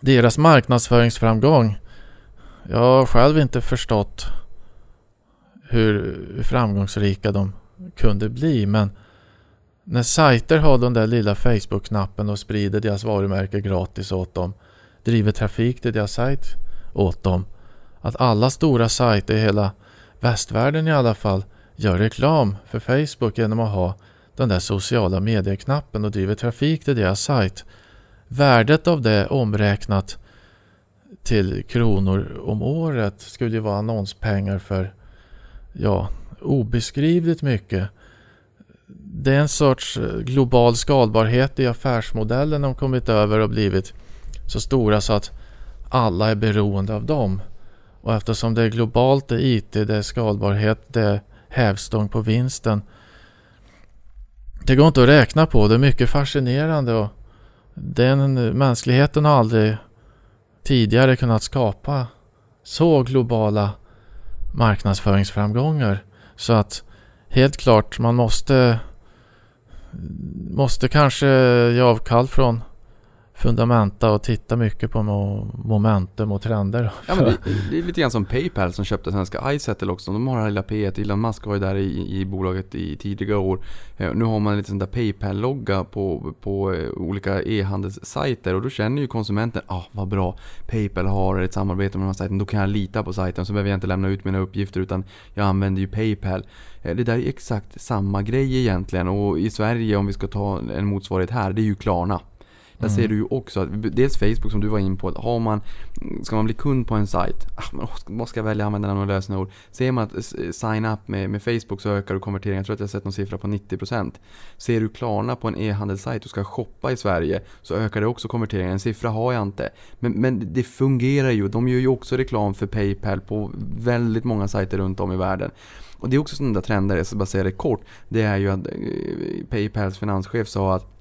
deras marknadsföringsframgång jag har själv inte förstått hur framgångsrika de kunde bli men när sajter har den där lilla Facebook-knappen och sprider deras varumärke gratis åt dem driver trafik till deras sajt åt dem att alla stora sajter i hela västvärlden i alla fall gör reklam för Facebook genom att ha den där sociala medieknappen och driver trafik till deras sajt. Värdet av det omräknat till kronor om året skulle ju vara annonspengar för ja, obeskrivligt mycket. Det är en sorts eh, global skalbarhet i affärsmodellen de kommit över och blivit så stora så att alla är beroende av dem. Och eftersom det är globalt, det är IT, det är skalbarhet, det är hävstång på vinsten. Det går inte att räkna på, det är mycket fascinerande och den mänskligheten har aldrig tidigare kunnat skapa så globala marknadsföringsframgångar. Så att helt klart, man måste måste kanske ge avkall från fundamenta och titta mycket på momentum och trender. Ja, men det, det, är lite grann som Paypal som köpte svenska iSettle också. De har det här lilla P1. Elon Musk var ju där i, i bolaget i tidiga år. Eh, nu har man lite sån där Paypal-logga på, på eh, olika e-handelssajter och då känner ju konsumenten, ah vad bra, Paypal har ett samarbete med de här sajterna, då kan jag lita på sajten så behöver jag inte lämna ut mina uppgifter utan jag använder ju Paypal. Eh, det där är exakt samma grej egentligen och i Sverige om vi ska ta en motsvarighet här, det är ju Klarna. Där mm. ser du ju också att, dels Facebook som du var in på, att har man, ska man bli kund på en sajt, ah, vad ska jag välja användarnamn och lösenord? Ser man att sign up med, med Facebook så ökar du konverteringen, jag tror att jag har sett någon siffra på 90%. Ser du Klarna på en e-handelssajt och ska shoppa i Sverige så ökar det också konverteringen, en siffra har jag inte. Men, men det fungerar ju, de gör ju också reklam för Paypal på väldigt många sajter runt om i världen. Och det är också sådana där trender, jag ska bara säga det kort, det är ju att eh, Paypals finanschef sa att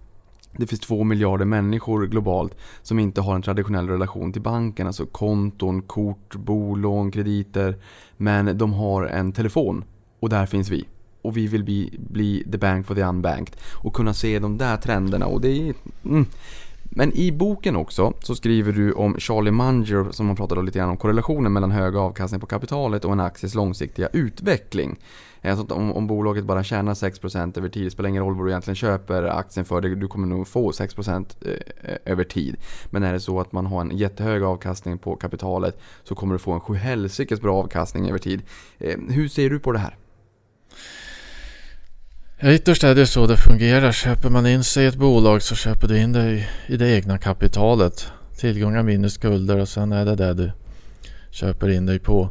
det finns två miljarder människor globalt som inte har en traditionell relation till banken, alltså konton, kort, bolån, krediter. Men de har en telefon och där finns vi. Och vi vill bli, bli the bank for the unbanked och kunna se de där trenderna. Och det är, mm. Men i boken också så skriver du om Charlie Munger som man pratade lite grann om korrelationen mellan hög avkastning på kapitalet och en akties långsiktiga utveckling. Alltså om, om bolaget bara tjänar 6% över tid, det spelar ingen roll vad du egentligen köper aktien för, du kommer nog få 6% eh, över tid. Men är det så att man har en jättehög avkastning på kapitalet så kommer du få en sjuhelsikes bra avkastning över tid. Eh, hur ser du på det här? Ja, ytterst är det så det fungerar. Köper man in sig i ett bolag så köper du in dig i det egna kapitalet. Tillgångar minus skulder och sen är det det du köper in dig på.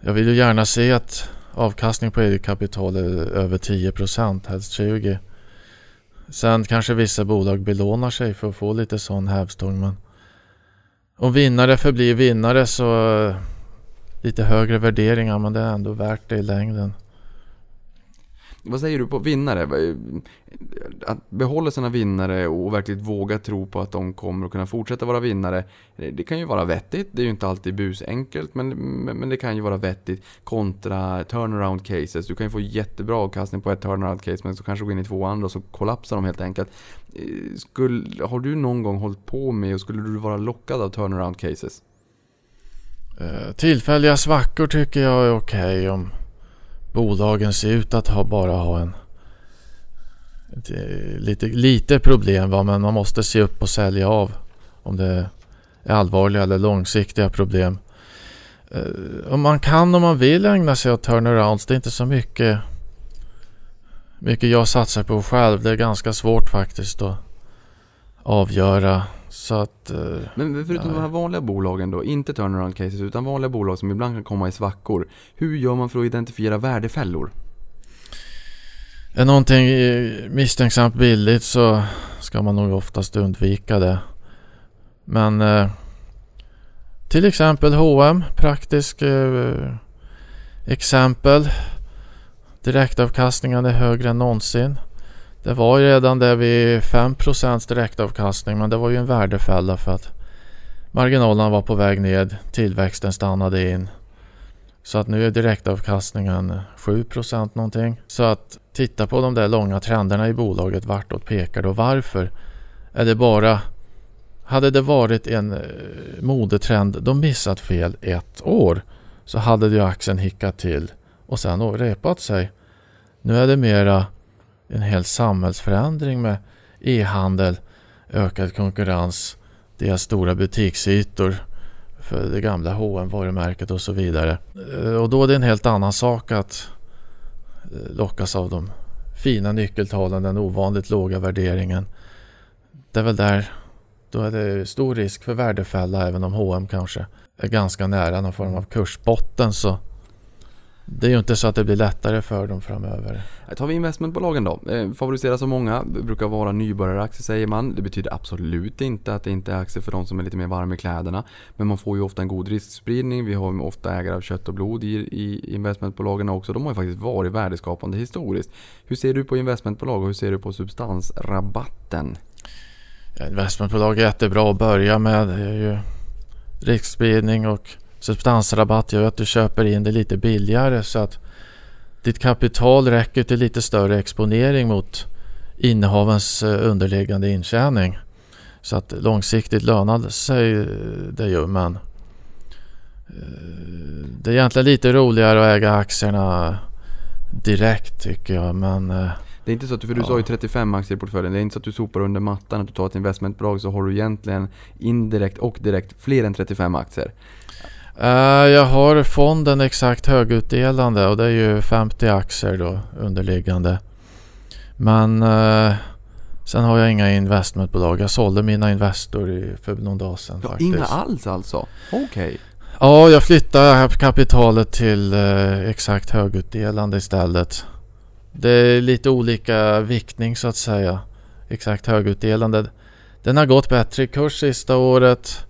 Jag vill ju gärna se att avkastning på eget kapital är över 10 procent, helst 20. Sen kanske vissa bolag belånar sig för att få lite sån hävstång. Men om vinnare förblir vinnare så eh, lite högre värderingar men det är ändå värt det i längden vad säger du på vinnare? Att behålla sina vinnare och verkligen våga tro på att de kommer att kunna fortsätta vara vinnare. Det kan ju vara vettigt. Det är ju inte alltid busenkelt men, men det kan ju vara vettigt. Kontra turnaround cases. Du kan ju få jättebra avkastning på ett turnaround case men så kanske du går in i två andra och så kollapsar de helt enkelt. Eh, skulle, har du någon gång hållit på med och skulle du vara lockad av turnaround cases? Eh, tillfälliga svackor tycker jag är okej okay om bolagen ser ut att ha bara ha en eh, lite, lite problem va? men man måste se upp och sälja av om det är allvarliga eller långsiktiga problem. Eh, om man kan om man vill ägna sig åt turnarounds, det är inte så mycket mycket jag satsar på själv. Det är ganska svårt faktiskt att avgöra. Så att, uh, Men förutom de här vanliga bolagen då, inte turnaround cases utan vanliga bolag som ibland kan komma i svackor. Hur gör man för att identifiera värdefällor? Är någonting misstänksamt billigt så ska man nog oftast undvika det. Men eh, till exempel H&M praktisk eh, exempel. Direktavkastningen är högre än någonsin. Det var ju redan det vid 5% direktavkastning men det var ju en värdefälla för att marginalerna var på väg ned, tillväxten stannade in. Så att nu är direktavkastningen 7% någonting. Så att titta på de där långa trenderna i bolaget, vartåt pekar det och varför? Är det bara hade det varit en eh, modetrend de missat fel ett år så hade ju aktien hickat till och sen repat sig. Nu är det mera en hel samhällsförändring med e-handel, ökad konkurrens, deras stora butiksytor för det gamla hm varumärket och så vidare. Eh, och då är det en helt annan sak att eh, lockas av de fina nyckeltalen, den ovanligt låga värderingen. Det är väl där, då är det stor risk för värdefälla även om H&M kanske är ganska nära någon form av kursbotten så det är ju inte så att det blir lättare för dem framöver. Tar vi investmentbolagen då. Eh, favoriseras av många, brukar vara nybörjaraktier säger man. Det betyder absolut inte att det inte är aktier för de som är lite mer varma i kläderna. Men man får ju ofta en god riskspridning. Vi har ofta ägare av kött och blod i, i investmentbolagen också. De har ju faktiskt varit värdeskapande historiskt. Hur ser du på investmentbolag och hur ser du på substansrabatten? Investmentbolag är jättebra att börja med. Det är ju riskspridning och substansrabatt gör att du köper in det lite billigare så att ditt kapital räcker till lite större exponering mot innehavens eh, underliggande intjäning. Så att långsiktigt lönar sig eh, det ju men eh, det är egentligen lite roligare att äga aktierna direkt tycker jag men det är inte så att du, för du ja. sa ju 35 aktier i portföljen. Det är inte så att du sopar under mattan, att du tar ett investmentbolag så har du egentligen indirekt och direkt fler än 35 aktier. Uh, jag har fonden exakt högutdelande och det är ju 50 aktier då underliggande. Men uh, sen har jag inga investmentbolag. Jag sålde mina Investor i, för någon dag sedan. Ja, faktiskt. Inga alls alltså? Okej. Okay. Ja, jag flyttade kapitalet till uh, exakt högutdelande istället. Det är lite olika viktning så att säga. Exakt högutdelande. Den har gått bättre i kurs sista året.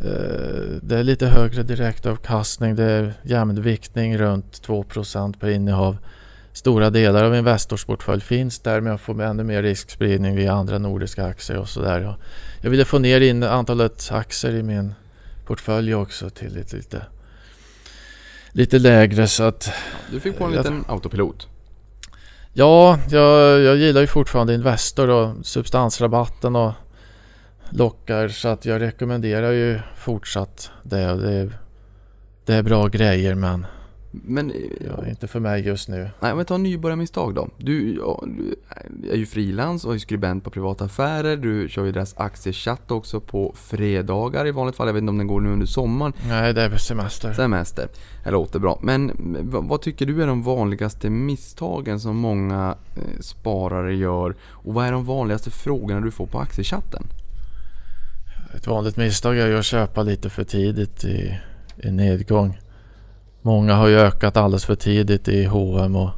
Eh, det är lite högre direktavkastning. Det är jämn viktning runt 2% per innehav. Stora delar av Investors portfölj finns där men jag får ännu mer riskspridning via andra nordiska aktier och sådär. Jag ville få ner in antalet aktier i min portfölj också till lite, lite, lite lägre så att... Du fick på en liten autopilot. Ja, jag, jag gillar ju fortfarande Investor och substansrabatten och lockar så att jag rekommenderar ju fortsatt det. Det är, det är bra grejer men men, ja, inte för mig just nu. Nej, men ta nybörjarmisstag då. Du, ja, du är ju frilans och är skribent på privata affärer. Du kör ju deras aktiechatt också på fredagar i vanligt fall. Jag vet inte om den går nu under sommaren. Nej, det är semester. Semester. Det låter bra. Men vad tycker du är de vanligaste misstagen som många eh, sparare gör? Och vad är de vanligaste frågorna du får på aktiechatten? Ett vanligt misstag är ju att köpa lite för tidigt i, i nedgång. Många har ju ökat alldeles för tidigt i H&M och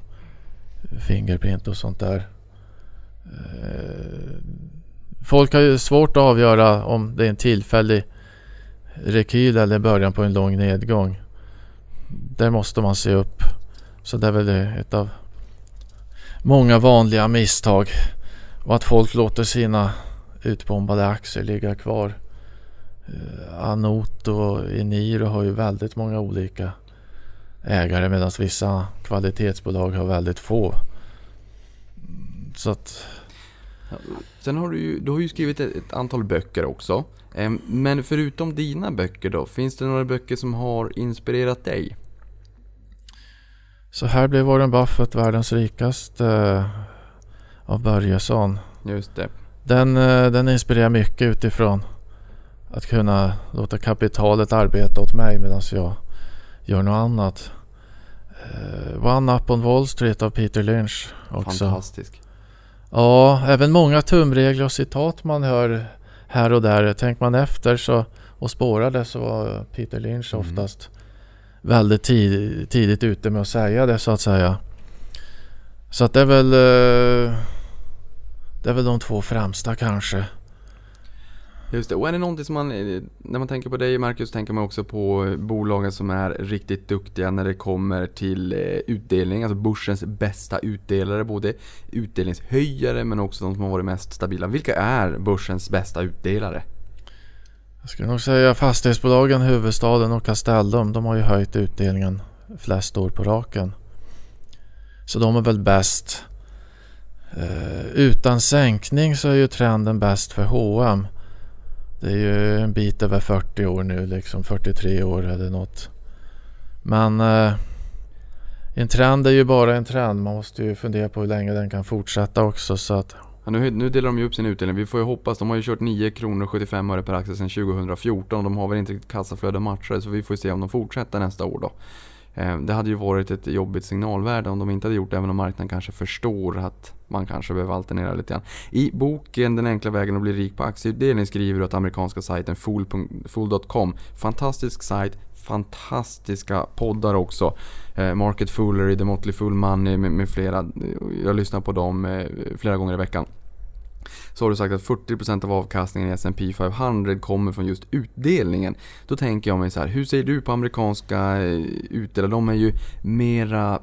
Fingerprint och sånt där. Eh, folk har ju svårt att avgöra om det är en tillfällig rekyl eller början på en lång nedgång. Där måste man se upp. Så det är väl ett av många vanliga misstag och att folk låter sina utbombade aktier ligga kvar. Eh, Anot och Eniro har ju väldigt många olika ägare medan vissa kvalitetsbolag har väldigt få. Så att Sen har du ju, du har ju skrivit ett, ett antal böcker också. Em, Men förutom dina böcker då, finns det några böcker som har inspirerat dig? Så här blev Warren Buffett världens rikaste eh, av Börjesson. Just det. Den, eh, den inspirerar mycket utifrån att kunna låta kapitalet arbeta åt mig medan jag gör något annat. Eh, One Up on Wall Street av Peter Lynch också. Fantastisk. Ja, även många tumregler och citat man hör här och där. Tänker man efter så, och spårade så var Peter Lynch Mm. oftast väldigt tid, tidigt ute med att säga det så att säga. Så att det är väl eh, Det är väl de två främsta kanske. Just det. Och är det någonting som man, eh, när man tänker på dig Marcus, tänker man också på eh, bolagen som är riktigt duktiga när det kommer till eh, utdelning, alltså börsens bästa utdelare, både utdelningshöjare men också de som har varit mest stabila. Vilka är börsens bästa utdelare? Jag skulle nog säga fastighetsbolagen, huvudstaden och Castellum. De har ju höjt utdelningen flest år på raken. Så de är väl bäst. Eh, utan sänkning så är ju trenden bäst för H&M. Det är ju en bit över 40 år nu, liksom 43 år eller något. Men eh, en trend är ju bara en trend. Man måste ju fundera på hur länge den kan fortsätta också. Så att Ja, nu, nu delar de ju upp sin utdelning. Vi får ju hoppas. De har ju kört 9 kronor 75 öre per aktie sedan 2014. De har väl inte riktigt kassaflöde matchade så vi får ju se om de fortsätter nästa år då. Eh, Det hade ju varit ett jobbigt signalvärde om de inte hade gjort det, även om marknaden kanske förstår att man kanske behöver alternera lite grann. I boken Den enkla vägen att bli rik på aktieutdelning skriver du att amerikanska sajten fool.com, fantastisk sajt, fantastiska poddar också. Eh, Market Foolery, The Motley Fool Money med, med flera. Jag lyssnar på dem eh, flera gånger i veckan. Så har du sagt att 40% av avkastningen i S&P 500 kommer från just utdelningen. Då tänker jag mig så här, hur ser du på amerikanska eh, utdelare? De är ju mera...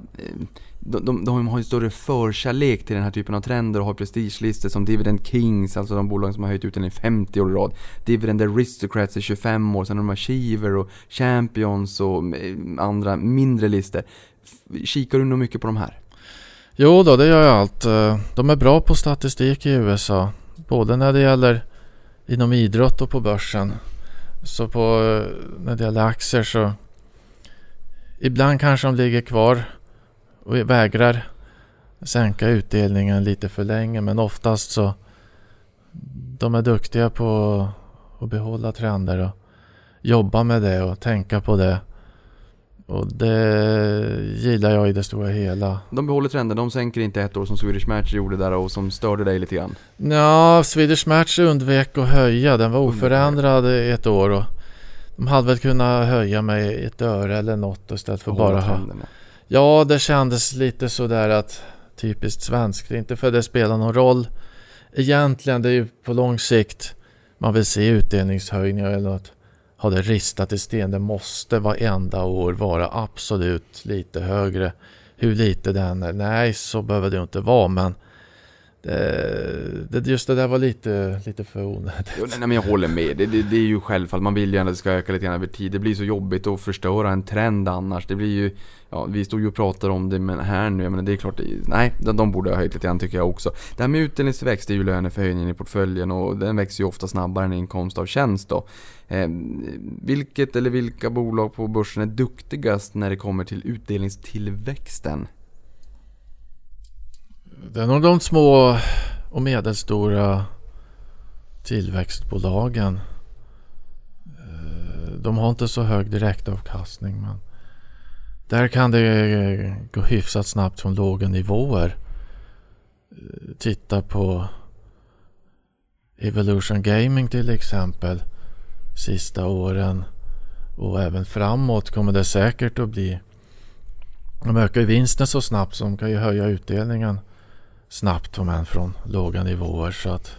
De, de, de har ju större förkärlek till den här typen av trender och har prestigelistor som Dividend Kings, alltså de bolag som har höjt utdelningen 50 år i rad. Dividend Aristocrats i 25 år, sen har de Achiever och Champions och eh, andra mindre listor. Kikar du nog mycket på de här? Jo då, det gör jag allt. Eh, de är bra på statistik i USA. Både när det gäller inom idrott och på börsen. Så på, eh, när det gäller aktier så ibland kanske de ligger kvar vägrar sänka utdelningen lite för länge. Men oftast så de är duktiga på att behålla trender och jobba med det och tänka på det. Och det gillar jag i det stora hela. De behåller trenden, de sänker inte ett år som Swedish Match gjorde där och som störde dig lite grann. Ja, Swedish Match undvek att höja. Den var oförändrad ett år. Och de hade väl kunnat höja med ett öre eller något istället för bara trenden, ja. Det kändes lite sådär att typiskt svenskt. Inte för att det spelar någon roll. Egentligen, det är ju på lång sikt man vill se utdelningshöjningar eller något. Ha det ristat i sten. Det måste varenda år vara absolut lite högre. Hur lite den är. Nej, så behöver det ju inte vara men det, det, just det där var lite, lite för onödigt. Jo, nej, men jag håller med. Det, det, det är ju självfallet. Man vill gärna att det ska öka lite grann över tid. Det blir så jobbigt att förstöra en trend annars. Det blir ju... Ja, vi stod ju och pratade om det men här nu. men det är klart. Nej, de, de borde ha höjt lite grann tycker jag också. Det här med utdelningsväxt är ju löneförhöjningen i portföljen och den växer ju ofta snabbare än inkomst av tjänst då. Eh, vilket eller vilka bolag på börsen är duktigast när det kommer till utdelningstillväxten? Det är nog de små och medelstora tillväxtbolagen. Eh, de har inte så hög direktavkastning men där kan det eh, gå hyfsat snabbt från låga nivåer. Eh, titta på Evolution Gaming till exempel. Sista åren och även framåt kommer det säkert att bli. De ökar ju vinsten så snabbt så de kan ju höja utdelningen snabbt om än från låga nivåer. Så att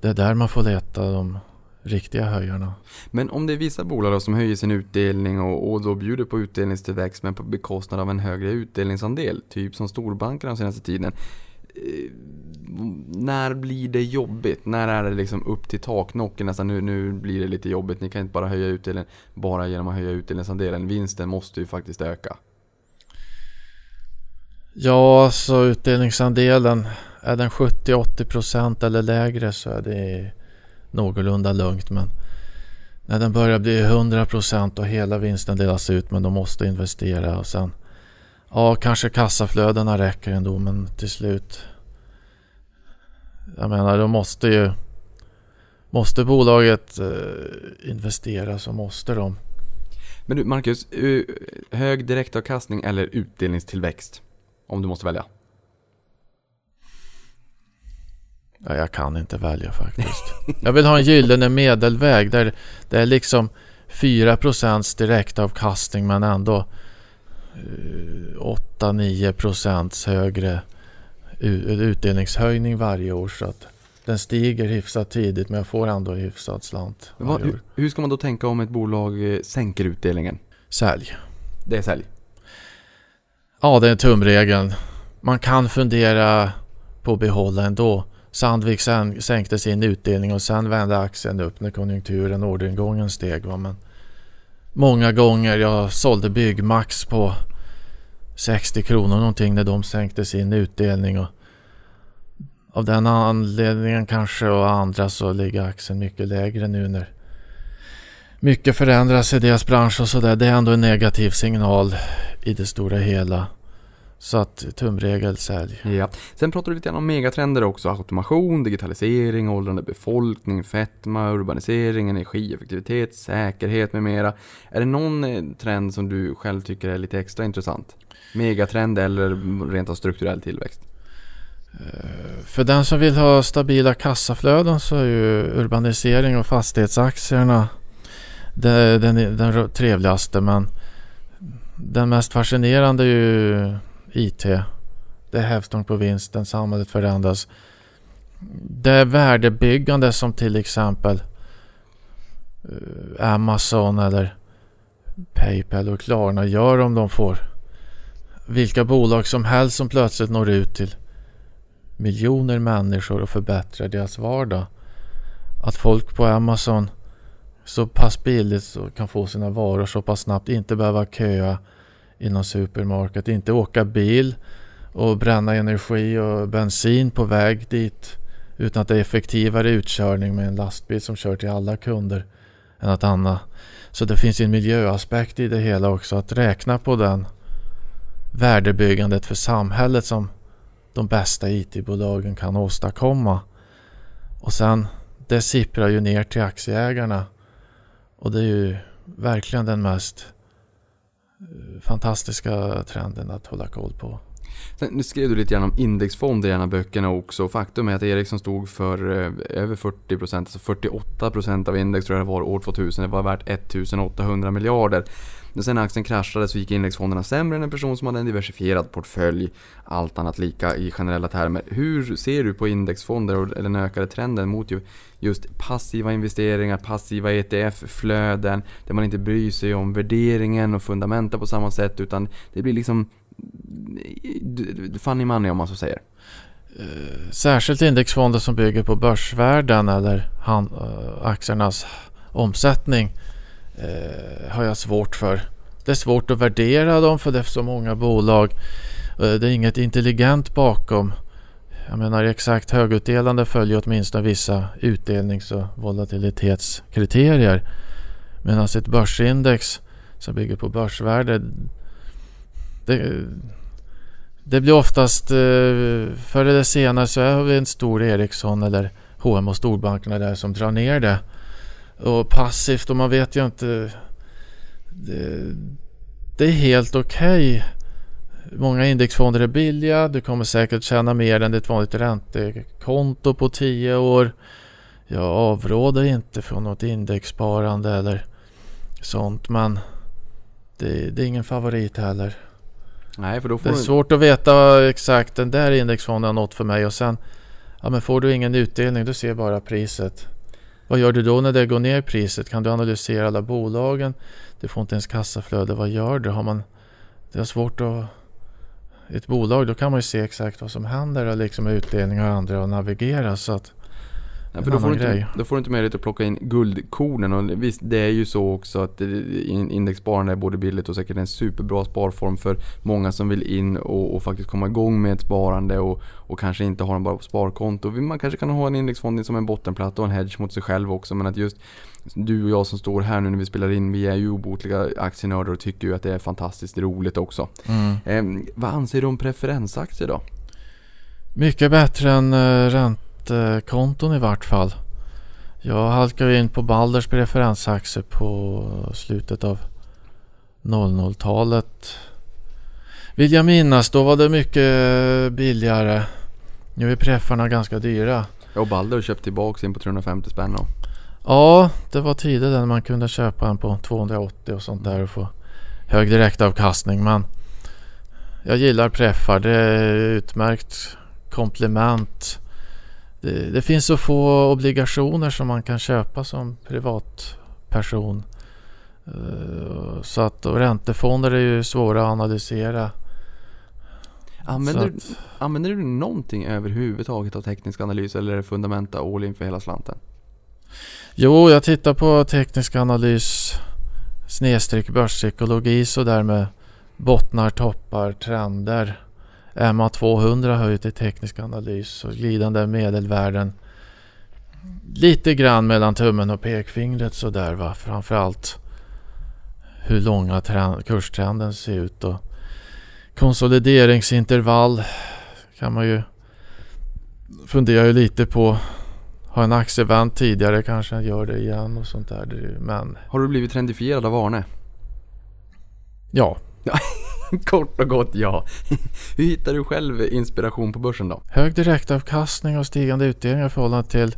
det är där man får leta de riktiga höjarna. Men om det är vissa bolag då som höjer sin utdelning och, och då bjuder på utdelningstillväxt men på bekostnad av en högre utdelningsandel, typ som storbankerna den senaste tiden. Eh, när blir det jobbigt? När är det liksom upp till taknocken? Nästan nu, nu blir det lite jobbigt. Ni kan inte bara höja utdelningen bara genom att höja utdelningsandelen. Vinsten måste ju faktiskt öka. Ja, så utdelningsandelen är den 70-80% eller lägre så är det någorlunda lugnt. Men när den börjar bli 100% och hela vinsten delas ut men de måste investera och sen Ja, kanske kassaflödena räcker ändå men till slut Jag menar, då måste ju Måste bolaget eh, investera så måste de. Men du Marcus, eh, hög direktavkastning eller utdelningstillväxt? Om du måste välja. Ja, jag kan inte välja faktiskt. Jag vill ha en gyllene medelväg där det är liksom 4% direktavkastning men ändå 8-9 procents högre utdelningshöjning varje år. Så att den stiger hyfsat tidigt men jag får ändå hyfsat slant. Va, hur, hur, ska man då tänka om ett bolag eh, sänker utdelningen? Sälj. Det är sälj? Ja, det är tumregeln. Man kan fundera på att behålla ändå. Sandvik sänkte sin utdelning och sen vände aktien upp när konjunkturen och orderingången steg. Va? Men många gånger jag sålde Byggmax på 60 kronor någonting när de sänkte sin utdelning. Och av den anledningen kanske och andra så ligger aktien mycket lägre nu när mycket förändras i deras bransch och sådär. Det är ändå en negativ signal i det stora hela. Så att tumregel sälj. Ja. Sen pratar du lite grann om megatrender också. Automation, digitalisering, åldrande befolkning, fetma, urbanisering, energieffektivitet, säkerhet med mera. Är det någon eh, trend som du själv tycker är lite extra intressant? Megatrend eller rent av strukturell tillväxt? Eh, för den som vill ha stabila kassaflöden så är ju urbanisering och fastighetsaktierna den, den, den trevligaste men den mest fascinerande är ju IT. Det är hävstång på vinsten, samhället förändras. Det är värdebyggande som till exempel eh, Amazon eller Paypal och Klarna gör om de får vilka bolag som helst som plötsligt når ut till miljoner människor och förbättrar deras vardag. Att folk på Amazon så pass billigt och kan få sina varor så pass snabbt, inte behöva köa inom supermarket. Inte åka bil och bränna energi och bensin på väg dit. Utan att det är effektivare utkörning med en lastbil som kör till alla kunder än att Anna. Så det finns en miljöaspekt i det hela också. Att räkna på den värdebyggandet för samhället som de bästa IT-bolagen kan åstadkomma. Och sen det sipprar ju ner till aktieägarna. Och det är ju verkligen den mest eh, fantastiska trenden att hålla koll på. Sen, nu skrev du lite grann om indexfonder i en av böckerna också. Faktum är att Ericsson stod för eh, över 40%, alltså 48% av index tror jag det var år 2000. Det var värt 1800 miljarder. När sen aktien kraschade så gick indexfonderna sämre än en person som hade en diversifierad portfölj. Allt annat lika i generella termer. Hur ser du på indexfonder och den ökade trenden mot just passiva investeringar, passiva ETF-flöden där man inte bryr sig om värderingen och fundamenta på samma sätt utan det blir liksom funny money om man så säger. Eh, särskilt indexfonder som bygger på börsvärden eller eh, aktiernas omsättning eh, har jag svårt för. Det är svårt att värdera dem för det är så många bolag. Eh, det är inget intelligent bakom. Jag menar exakt högutdelande följer åtminstone vissa utdelnings och volatilitetskriterier. Medan alltså ett börsindex som bygger på börsvärde det, det blir oftast eh, förr eller senare så har vi en stor Ericsson eller H&M och storbankerna där som drar ner det och passivt och man vet ju inte. Det, det är helt okej. Okay. Många indexfonder är billiga. Du kommer säkert tjäna mer än ett vanligt räntekonto på 10 år. Jag avråder inte från något indexsparande eller sånt men det, det är ingen favorit heller. Nej, för då får det är du... svårt att veta exakt den där indexfonden har nått för mig och sen ja, men får du ingen utdelning du ser bara priset. Vad gör du då när det går ner i priset? Kan du analysera alla bolagen? Du får inte ens kassaflöde. Vad gör du? Har man, det är svårt att... I ett bolag då kan man ju se exakt vad som händer och liksom med utdelningar och andra och navigera. Så att en för då, får du inte, då får du inte möjlighet att plocka in guldkornen och visst det är ju så också att in- indexsparande är både billigt och säkert en superbra sparform för många som vill in och, och faktiskt komma igång med ett sparande och, och kanske inte har den bara på sparkonto. Man kanske kan ha en indexfond som en bottenplatta och en hedge mot sig själv också men att just du och jag som står här nu när vi spelar in, vi är ju obotliga aktienördar och tycker ju att det är fantastiskt roligt också. mm. Eh, vad anser du om preferensaktier då? Mycket bättre än eh, räntekonton i vart fall. Jag halkade in på Balders preferensaktier på slutet av 00-talet. Vill jag minnas, då var det mycket billigare. Nu är preffarna ganska dyra. Och Balder har köpt tillbaka in på 350 spänn då. Ja, det var tider när man kunde köpa en på 280 och sånt där och få hög direktavkastning. Men jag gillar preffar. Det är utmärkt komplement. Det, det finns så få obligationer som man kan köpa som privatperson. Eh, Så att och räntefonder är ju svåra att analysera. Använder, Så du- att, använder du någonting överhuvudtaget av teknisk analys eller är det fundamenta all in för hela slanten? Jo, jag tittar på teknisk analys snedstreck börspsykologi så där med bottnar, toppar, trender. MA 200 hör ju till teknisk analys och glidande medelvärden. Lite grann mellan tummen och pekfingret så där va. Framförallt hur långa trend, kurstrenden ser ut och konsolideringsintervall kan man ju fundera ju lite på har en aktie vänt tidigare kanske den gör det igen och sånt där. Men Har du blivit trendifierad av Arne? ja, Kort och gott ja. Hur hittar du själv inspiration på börsen då? hög direktavkastning och stigande utdelningar i förhållande till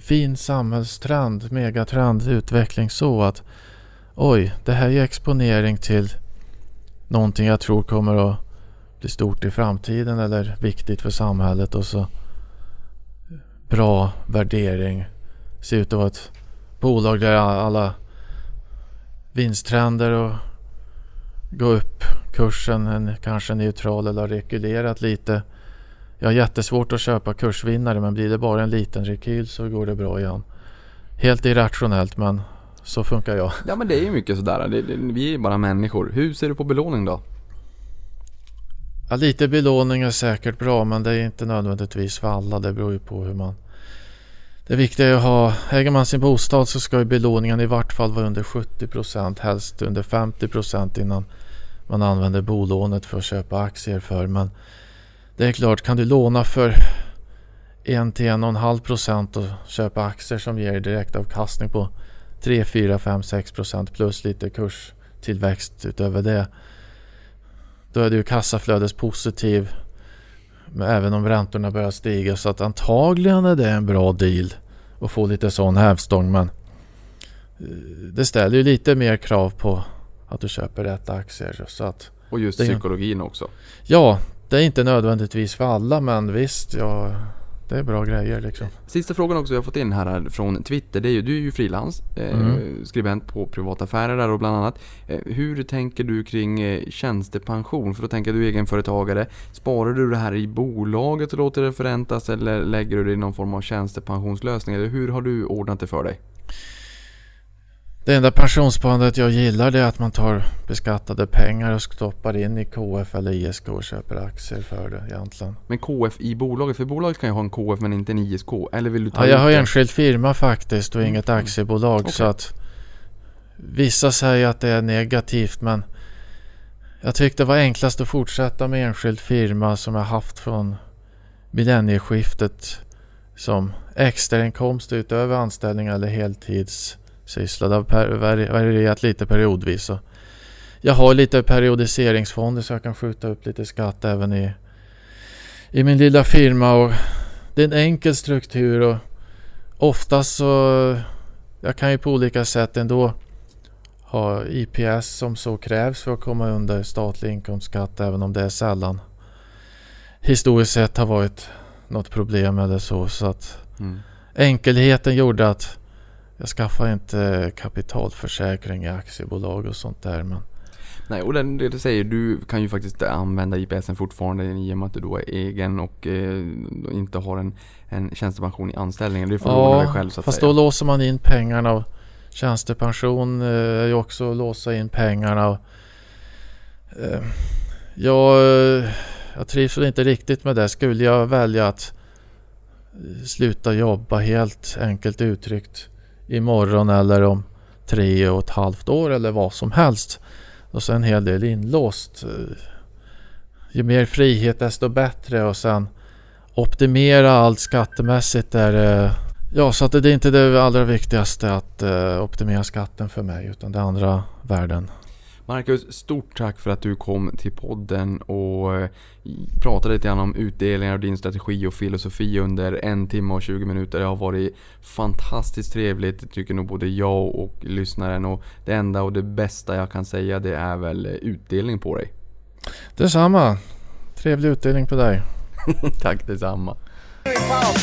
fin samhällstrend, megatrend, utveckling så att oj, det här är exponering till någonting jag tror kommer att bli stort i framtiden eller viktigt för samhället och så bra värdering. Ser ut att vara ett bolag där alla vinsttrender och gå upp kursen en, kanske neutral eller har rekylerat lite. Jag har jättesvårt att köpa kursvinnare men blir det bara en liten rekyl så går det bra igen. Helt irrationellt men så funkar jag. Ja men det är ju mycket sådär. Det, det, vi är ju bara människor. Hur ser du på belåning då? Ja, lite belåning är säkert bra men det är inte nödvändigtvis för alla. Det beror ju på hur man... Det viktiga är att ha... Äger man sin bostad så ska ju belåningen i vart fall vara under 70% helst under 50% innan man använder bolånet för att köpa aktier för. Men det är klart, kan du låna för 1 till 1,5% och köpa aktier som ger direktavkastning på 3, 4, 5, 6% plus lite kurstillväxt utöver det. Då är du kassaflödespositiv. Men även om räntorna börjar stiga så att antagligen är det en bra deal att få lite sån hävstång men eh, det ställer ju lite mer krav på att du köper rätt aktier så att Och just Det psykologin också. ja, det är inte nödvändigtvis för alla men visst, ja, det är bra grejer liksom. Sista frågan också jag fått in här från Twitter. Det är ju, du är ju frilans. Eh, Mm. Skribent på privata affärer där och bland annat. Eh, hur tänker du kring eh, tjänstepension? För då tänker du egenföretagare. Sparar du det här i bolaget och låter det förräntas eller lägger du det i någon form av tjänstepensionslösning? Eller hur har du ordnat det för dig? Det enda pensionssparandet jag gillar det är att man tar beskattade pengar och stoppar in i KF eller ISK och köper aktier för det egentligen. Men KF i bolaget? För bolaget kan ju ha en KF men inte en ISK. Eller vill du ta Ja, jag har enskild firma faktiskt och Mm. inget aktiebolag Okej. så att vissa säger att det är negativt men jag tyckte det var enklast att fortsätta med enskild firma som jag haft från millennieskiftet som extrainkomst utöver anställning eller heltidssyssla. Det har per- vari- varierat lite periodvis. Så jag har lite periodiseringsfonder så jag kan skjuta upp lite skatt även i, i min lilla firma. Och det är en enkel struktur och oftast så jag kan ju på olika sätt ändå ha IPS som så krävs för att komma under statlig inkomstskatt även om det är sällan historiskt sett har varit något problem eller så. så att Mm. enkelheten gjorde att jag skaffade inte kapitalförsäkring i aktiebolag och sånt där. Men Nej, och det du säger, du kan ju faktiskt använda IPSen fortfarande i och med att du då är egen och eh, inte har en, en tjänstepension i anställningen. Det får du ordna dig själv så att fast säga. då låser man in pengarna och tjänstepension eh, är ju också att låsa in pengarna. Och, eh, jag, jag trivs väl inte riktigt med det. Skulle jag välja att eh, sluta jobba helt enkelt uttryckt imorgon eller om tre och ett halvt år eller vad som helst. Och sen en hel del inlåst. Eh, ju mer frihet desto bättre och sen optimera allt skattemässigt där eh, Ja, så att det är inte det allra viktigaste att eh, optimera skatten för mig utan det är andra värden. Marcus, stort tack för att du kom till podden och eh, pratade lite grann om utdelningar och din strategi och filosofi under en timme och 20 minuter. Det har varit fantastiskt trevligt, det tycker nog både jag och lyssnaren. Och det enda och det bästa jag kan säga det är väl utdelning på dig. Detsamma. Trevlig utdelning på dig. tack detsamma. Wow,